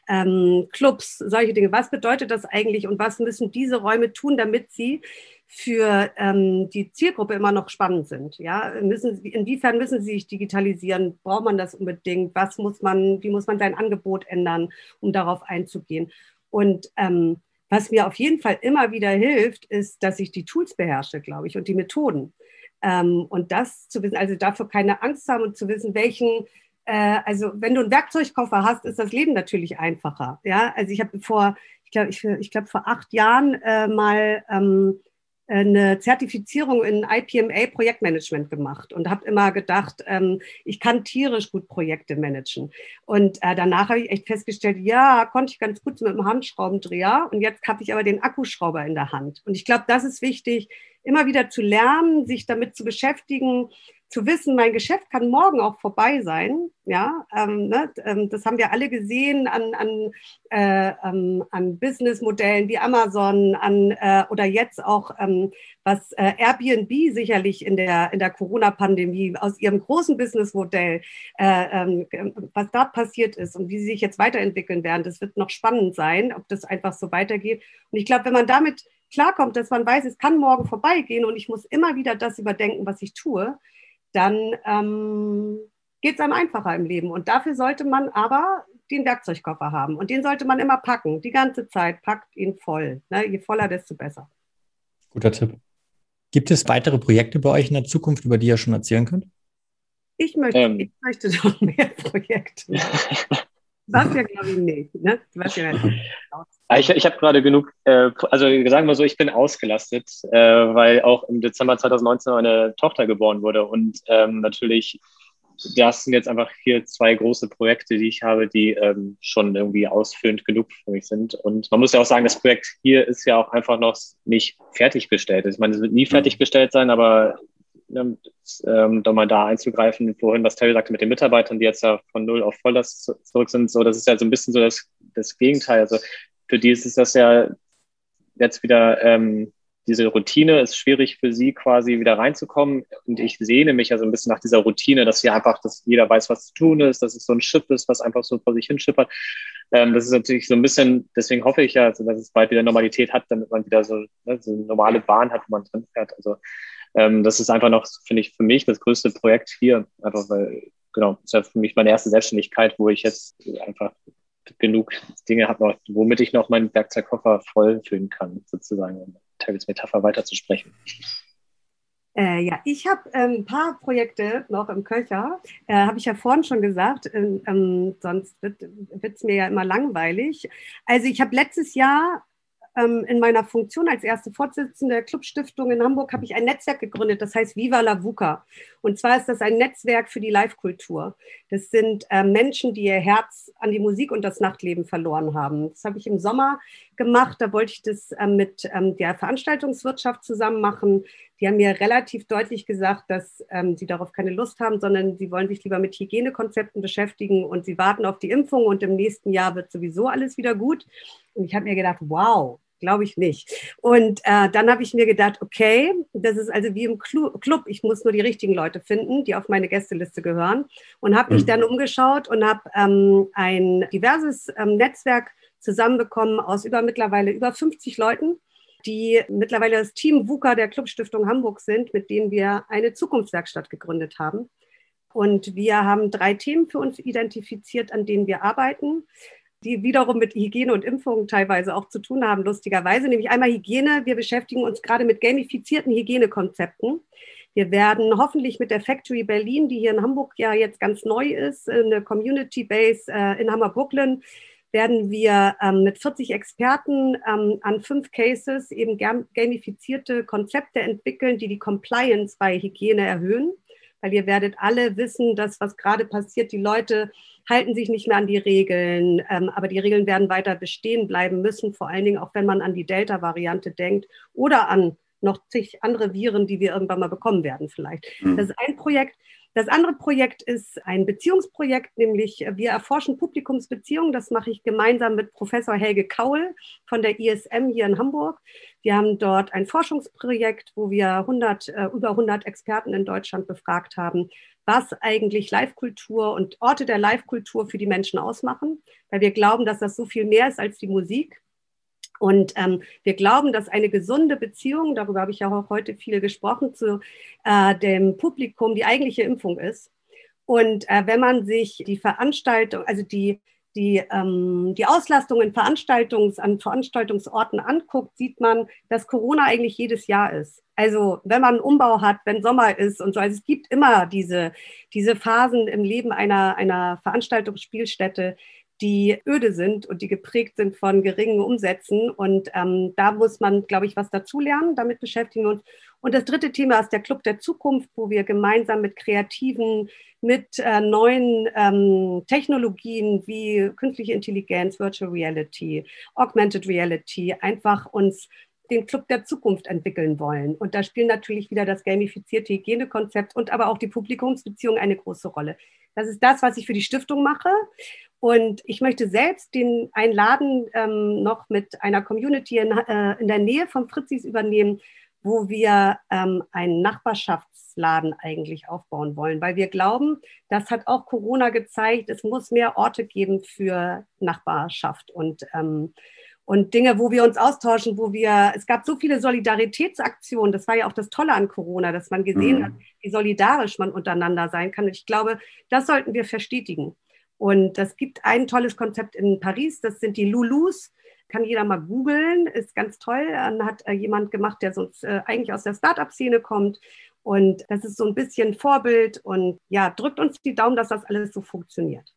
ähm, Clubs, solche Dinge. Was bedeutet das eigentlich und was müssen diese Räume tun, damit sie für ähm, die Zielgruppe immer noch spannend sind. Ja, müssen, inwiefern müssen sie sich digitalisieren? Braucht man das unbedingt? Was muss man, wie muss man sein Angebot ändern, um darauf einzugehen? Und ähm, was mir auf jeden Fall immer wieder hilft, ist, dass ich die Tools beherrsche, glaube ich, und die Methoden. Ähm, und das zu wissen, also dafür keine Angst haben und zu wissen, welchen äh, also wenn du einen Werkzeugkoffer hast, ist das Leben natürlich einfacher. Ja, also ich habe vor, ich glaube, ich, ich glaube vor acht Jahren äh, mal ähm, eine Zertifizierung in IPMA Projektmanagement gemacht und habe immer gedacht, ähm, ich kann tierisch gut Projekte managen. Und äh, danach habe ich echt festgestellt, ja, konnte ich ganz gut mit dem Handschraubendreher und jetzt habe ich aber den Akkuschrauber in der Hand. Und ich glaube, das ist wichtig, immer wieder zu lernen, sich damit zu beschäftigen, zu wissen, mein Geschäft kann morgen auch vorbei sein, ja, ähm, ne, ähm, das haben wir alle gesehen an, an, äh, ähm, an Businessmodellen wie Amazon, an äh, oder jetzt auch ähm, was äh, Airbnb sicherlich in der in der Corona-Pandemie aus ihrem großen Businessmodell, äh, ähm, was dort passiert ist und wie sie sich jetzt weiterentwickeln werden. Das wird noch spannend sein, ob das einfach so weitergeht. Und ich glaube, wenn man damit klarkommt, dass man weiß, es kann morgen vorbeigehen und ich muss immer wieder das überdenken, was ich tue dann ähm, geht es einem einfacher im Leben. Und dafür sollte man aber den Werkzeugkoffer haben. Und den sollte man immer packen. Die ganze Zeit packt ihn voll. Ne? Je voller, desto besser. Guter Tipp. Gibt es weitere Projekte bei euch in der Zukunft, über die ihr schon erzählen könnt? Ich möchte, ähm. ich möchte noch mehr Projekte. Was ja, glaube ich, nicht. Ne? Was ja ich ich habe gerade genug, äh, also sagen wir so, ich bin ausgelastet, äh, weil auch im Dezember 2019 eine Tochter geboren wurde und ähm, natürlich, das sind jetzt einfach hier zwei große Projekte, die ich habe, die ähm, schon irgendwie ausführend genug für mich sind. Und man muss ja auch sagen, das Projekt hier ist ja auch einfach noch nicht fertiggestellt. Ich meine, es wird nie mhm. fertiggestellt sein, aber ähm, da mal da einzugreifen, vorhin, was Terry sagte mit den Mitarbeitern, die jetzt ja von null auf Volllast zurück sind, so, das ist ja so ein bisschen so das, das Gegenteil. Also für die ist das ja jetzt wieder, ähm, diese Routine ist schwierig für sie quasi wieder reinzukommen. Und ich sehne mich ja so ein bisschen nach dieser Routine, dass hier einfach, dass jeder weiß, was zu tun ist, dass es so ein Schiff ist, was einfach so vor sich hinschippert. Ähm, das ist natürlich so ein bisschen, deswegen hoffe ich ja, also, dass es bald wieder Normalität hat, damit man wieder so, ne, so eine normale Bahn hat, wo man drin fährt. Also ähm, das ist einfach noch, finde ich, für mich das größte Projekt hier. Einfach weil, genau, das ist ja für mich meine erste Selbstständigkeit, wo ich jetzt einfach genug Dinge habe, womit ich noch meinen Werkzeugkoffer voll füllen kann, sozusagen, um Terrys Metapher weiterzusprechen. Äh, ja, ich habe ähm, ein paar Projekte noch im Köcher. Äh, habe ich ja vorhin schon gesagt, ähm, ähm sonst wird es mir ja immer langweilig. Also ich habe letztes Jahr in meiner Funktion als erste Vorsitzende der Clubstiftung in Hamburg habe ich ein Netzwerk gegründet, das heißt Viva la VUCA. Und zwar ist das ein Netzwerk für die Live-Kultur. Das sind äh, Menschen, die ihr Herz an die Musik und das Nachtleben verloren haben. Das habe ich im Sommer gemacht. Da wollte ich das äh, mit ähm, der Veranstaltungswirtschaft zusammen machen. Die haben mir relativ deutlich gesagt, dass ähm, sie darauf keine Lust haben, sondern sie wollen sich lieber mit Hygienekonzepten beschäftigen und sie warten auf die Impfung und im nächsten Jahr wird sowieso alles wieder gut. Und ich habe mir gedacht, wow, glaube ich nicht. Und äh, dann habe ich mir gedacht, okay, das ist also wie im Club, ich muss nur die richtigen Leute finden, die auf meine Gästeliste gehören. Und habe mich mhm. dann umgeschaut und habe ähm, ein diverses ähm, Netzwerk zusammenbekommen aus über mittlerweile über 50 Leuten, die mittlerweile das Team WUKA der Clubstiftung Hamburg sind, mit denen wir eine Zukunftswerkstatt gegründet haben. Und wir haben drei Themen für uns identifiziert, an denen wir arbeiten die wiederum mit Hygiene und Impfungen teilweise auch zu tun haben, lustigerweise. Nämlich einmal Hygiene. Wir beschäftigen uns gerade mit gamifizierten Hygienekonzepten. Wir werden hoffentlich mit der Factory Berlin, die hier in Hamburg ja jetzt ganz neu ist, eine Community Base äh, in Hammer-Brooklyn, werden wir ähm, mit 40 Experten ähm, an fünf Cases eben gamifizierte Konzepte entwickeln, die die Compliance bei Hygiene erhöhen. Weil ihr werdet alle wissen, dass was gerade passiert, die Leute halten sich nicht mehr an die Regeln, ähm, aber die Regeln werden weiter bestehen bleiben müssen, vor allen Dingen auch wenn man an die Delta-Variante denkt oder an noch zig andere Viren, die wir irgendwann mal bekommen werden vielleicht. Mhm. Das ist ein Projekt. Das andere Projekt ist ein Beziehungsprojekt, nämlich wir erforschen Publikumsbeziehungen. Das mache ich gemeinsam mit Professor Helge Kaul von der ISM hier in Hamburg. Wir haben dort ein Forschungsprojekt, wo wir 100, äh, über 100 Experten in Deutschland befragt haben, was eigentlich Live-Kultur und Orte der Live-Kultur für die Menschen ausmachen, weil wir glauben, dass das so viel mehr ist als die Musik. Und ähm, wir glauben, dass eine gesunde Beziehung, darüber habe ich ja auch heute viel gesprochen, zu äh, dem Publikum die eigentliche Impfung ist. Und äh, wenn man sich die Veranstaltung, also die die, ähm, die Auslastung in Veranstaltungs, an Veranstaltungsorten anguckt, sieht man, dass Corona eigentlich jedes Jahr ist. Also wenn man einen Umbau hat, wenn Sommer ist und so. Also es gibt immer diese, diese Phasen im Leben einer, einer Veranstaltungsspielstätte, die öde sind und die geprägt sind von geringen Umsätzen. Und ähm, da muss man, glaube ich, was dazulernen. Damit beschäftigen wir uns. Und das dritte Thema ist der Club der Zukunft, wo wir gemeinsam mit Kreativen, mit äh, neuen ähm, Technologien wie künstliche Intelligenz, Virtual Reality, Augmented Reality einfach uns den Club der Zukunft entwickeln wollen. Und da spielen natürlich wieder das gamifizierte Hygienekonzept und aber auch die Publikumsbeziehung eine große Rolle. Das ist das, was ich für die Stiftung mache. Und ich möchte selbst den einen Laden ähm, noch mit einer Community in, äh, in der Nähe von Fritzis übernehmen, wo wir ähm, einen Nachbarschaftsladen eigentlich aufbauen wollen, weil wir glauben, das hat auch Corona gezeigt, es muss mehr Orte geben für Nachbarschaft und ähm, und Dinge, wo wir uns austauschen, wo wir, es gab so viele Solidaritätsaktionen, das war ja auch das Tolle an Corona, dass man gesehen mhm. hat, wie solidarisch man untereinander sein kann. Und ich glaube, das sollten wir verstetigen. Und das gibt ein tolles Konzept in Paris, das sind die Loulous. Kann jeder mal googeln, ist ganz toll. Dann hat äh, jemand gemacht, der sonst äh, eigentlich aus der Startup-Szene kommt. Und das ist so ein bisschen Vorbild und ja, drückt uns die Daumen, dass das alles so funktioniert.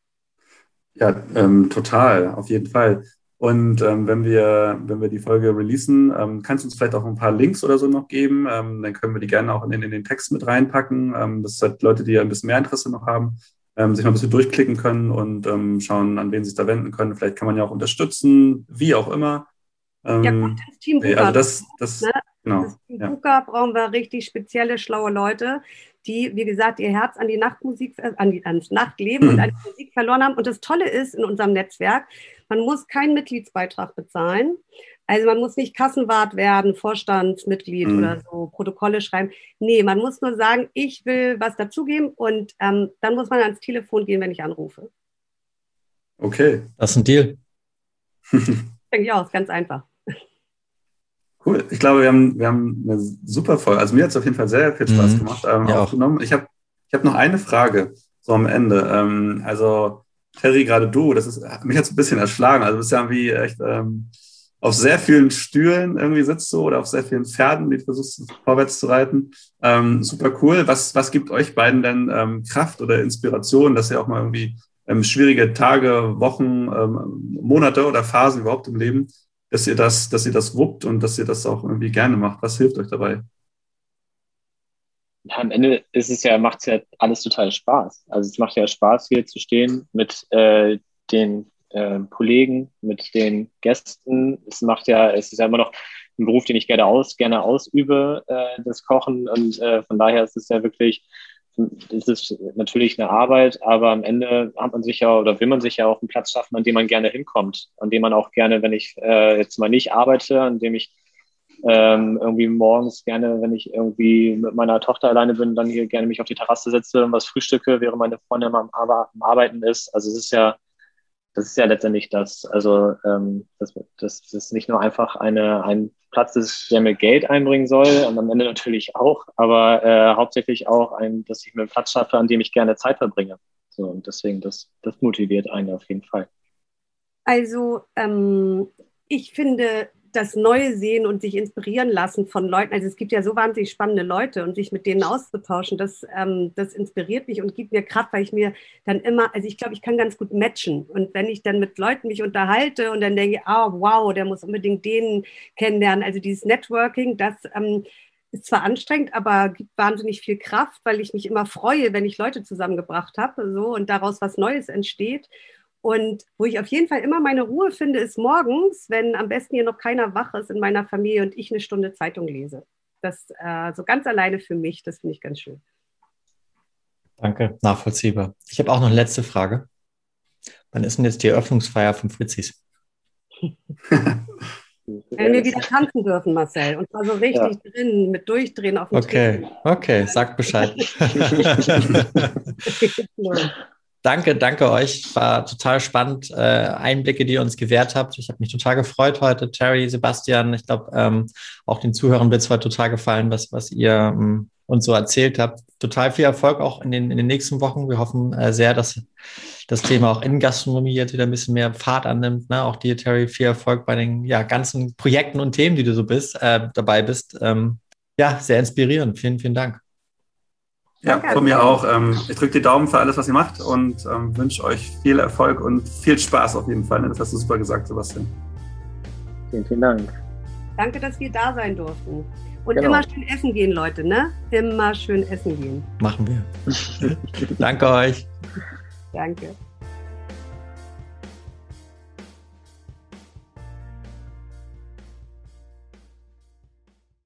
Ja, ähm, total, auf jeden Fall. Und ähm, wenn, wir, wenn wir die Folge releasen, ähm, kannst du uns vielleicht auch ein paar Links oder so noch geben. Ähm, dann können wir die gerne auch in den, in den Text mit reinpacken. Ähm, dass halt Leute, die ein bisschen mehr Interesse noch haben, ähm, sich mal ein bisschen durchklicken können und ähm, schauen, an wen sie sich da wenden können. Vielleicht kann man ja auch unterstützen, wie auch immer. Ähm, ja, gut, ins Team nee, also das, das, ne? genau, das Team ja. Buka brauchen wir richtig spezielle, schlaue Leute, die, wie gesagt, ihr Herz an die Nachtmusik, äh, an die, ans Nachtleben mhm. und an die Musik verloren haben. Und das Tolle ist in unserem Netzwerk, man muss keinen Mitgliedsbeitrag bezahlen. Also man muss nicht Kassenwart werden, Vorstandsmitglied mhm. oder so, Protokolle schreiben. Nee, man muss nur sagen, ich will was dazugeben und ähm, dann muss man ans Telefon gehen, wenn ich anrufe. Okay. Das ist ein Deal. Denke ich auch, ist ganz einfach. Cool. Ich glaube, wir haben, wir haben eine super Folge. Also mir hat es auf jeden Fall sehr viel Spaß mhm. gemacht, ähm, ja, aufgenommen. Auch. Ich habe ich hab noch eine Frage so am Ende. Ähm, also Terry, gerade du, das ist, mich hat es ein bisschen erschlagen. Also du bist ja irgendwie echt ähm, auf sehr vielen Stühlen irgendwie sitzt du oder auf sehr vielen Pferden, die versuchst vorwärts zu reiten. Ähm, super cool. Was, was gibt euch beiden denn ähm, Kraft oder Inspiration, dass ihr auch mal irgendwie ähm, schwierige Tage, Wochen, ähm, Monate oder Phasen überhaupt im Leben, dass ihr das, dass ihr das wuppt und dass ihr das auch irgendwie gerne macht? Was hilft euch dabei? ja, am Ende ist es ja, macht es ja alles total Spaß. Also es macht ja Spaß, hier zu stehen mit äh, den äh, Kollegen, mit den Gästen. Es macht ja, es ist ja immer noch ein Beruf, den ich gerne aus, gerne ausübe, äh, das Kochen. Und äh, von daher ist es ja wirklich, es ist natürlich eine Arbeit, aber am Ende hat man sich ja oder will man sich ja auch einen Platz schaffen, an dem man gerne hinkommt, an dem man auch gerne, wenn ich äh, jetzt mal nicht arbeite, an dem ich ähm, irgendwie morgens gerne, wenn ich irgendwie mit meiner Tochter alleine bin, dann hier gerne mich auf die Terrasse setze und was frühstücke, während meine Freundin am, am Arbeiten ist. Also es ist ja, das ist ja letztendlich das. Also ähm, das, das, das ist nicht nur einfach eine, ein Platz ist, der mir Geld einbringen soll und am Ende natürlich auch, aber äh, hauptsächlich auch ein, dass ich mir einen Platz schaffe, an dem ich gerne Zeit verbringe. So, und deswegen, das, das motiviert einen auf jeden Fall. Also ähm, ich finde, das Neue sehen und sich inspirieren lassen von Leuten. Also es gibt ja so wahnsinnig spannende Leute und sich mit denen auszutauschen, das, ähm, das inspiriert mich und gibt mir Kraft, weil ich mir dann immer, also ich glaube, ich kann ganz gut matchen. Und wenn ich dann mit Leuten mich unterhalte und dann denke, ah, oh, wow, der muss unbedingt den kennenlernen. Also dieses Networking, das ähm, ist zwar anstrengend, aber gibt wahnsinnig viel Kraft, weil ich mich immer freue, wenn ich Leute zusammengebracht habe so, und daraus was Neues entsteht. Und wo ich auf jeden Fall immer meine Ruhe finde, ist morgens, wenn am besten hier noch keiner wach ist in meiner Familie und ich eine Stunde Zeitung lese. Das äh, so ganz alleine für mich, das finde ich ganz schön. Danke, nachvollziehbar. Ich habe auch noch eine letzte Frage. Wann ist denn jetzt die Eröffnungsfeier von Fritzis? Wenn wir wieder tanzen dürfen, Marcel. Und zwar so richtig ja. drin, mit Durchdrehen auf dem Okay, Treten. okay, sag Bescheid. Danke, danke euch. War total spannend. Äh, Einblicke, die ihr uns gewährt habt. Ich habe mich total gefreut heute. Terry, Sebastian, ich glaube, ähm, auch den Zuhörern wird es heute total gefallen, was, was ihr ähm, uns so erzählt habt. Total viel Erfolg auch in den, in den nächsten Wochen. Wir hoffen äh, sehr, dass das Thema auch in Gastronomie jetzt wieder ein bisschen mehr Fahrt annimmt. Ne? Auch dir, Terry, viel Erfolg bei den ja, ganzen Projekten und Themen, die du so bist, äh, dabei bist. Ähm, ja, sehr inspirierend. Vielen, vielen Dank. Ja, von mir auch. Ähm, ich drücke die Daumen für alles, was ihr macht und ähm, wünsche euch viel Erfolg und viel Spaß auf jeden Fall. Ne? Das hast du super gesagt, Sebastian. Vielen, vielen Dank. Danke, dass wir da sein durften. Und genau. immer schön essen gehen, Leute, ne? Immer schön essen gehen. Machen wir. Danke euch. Danke.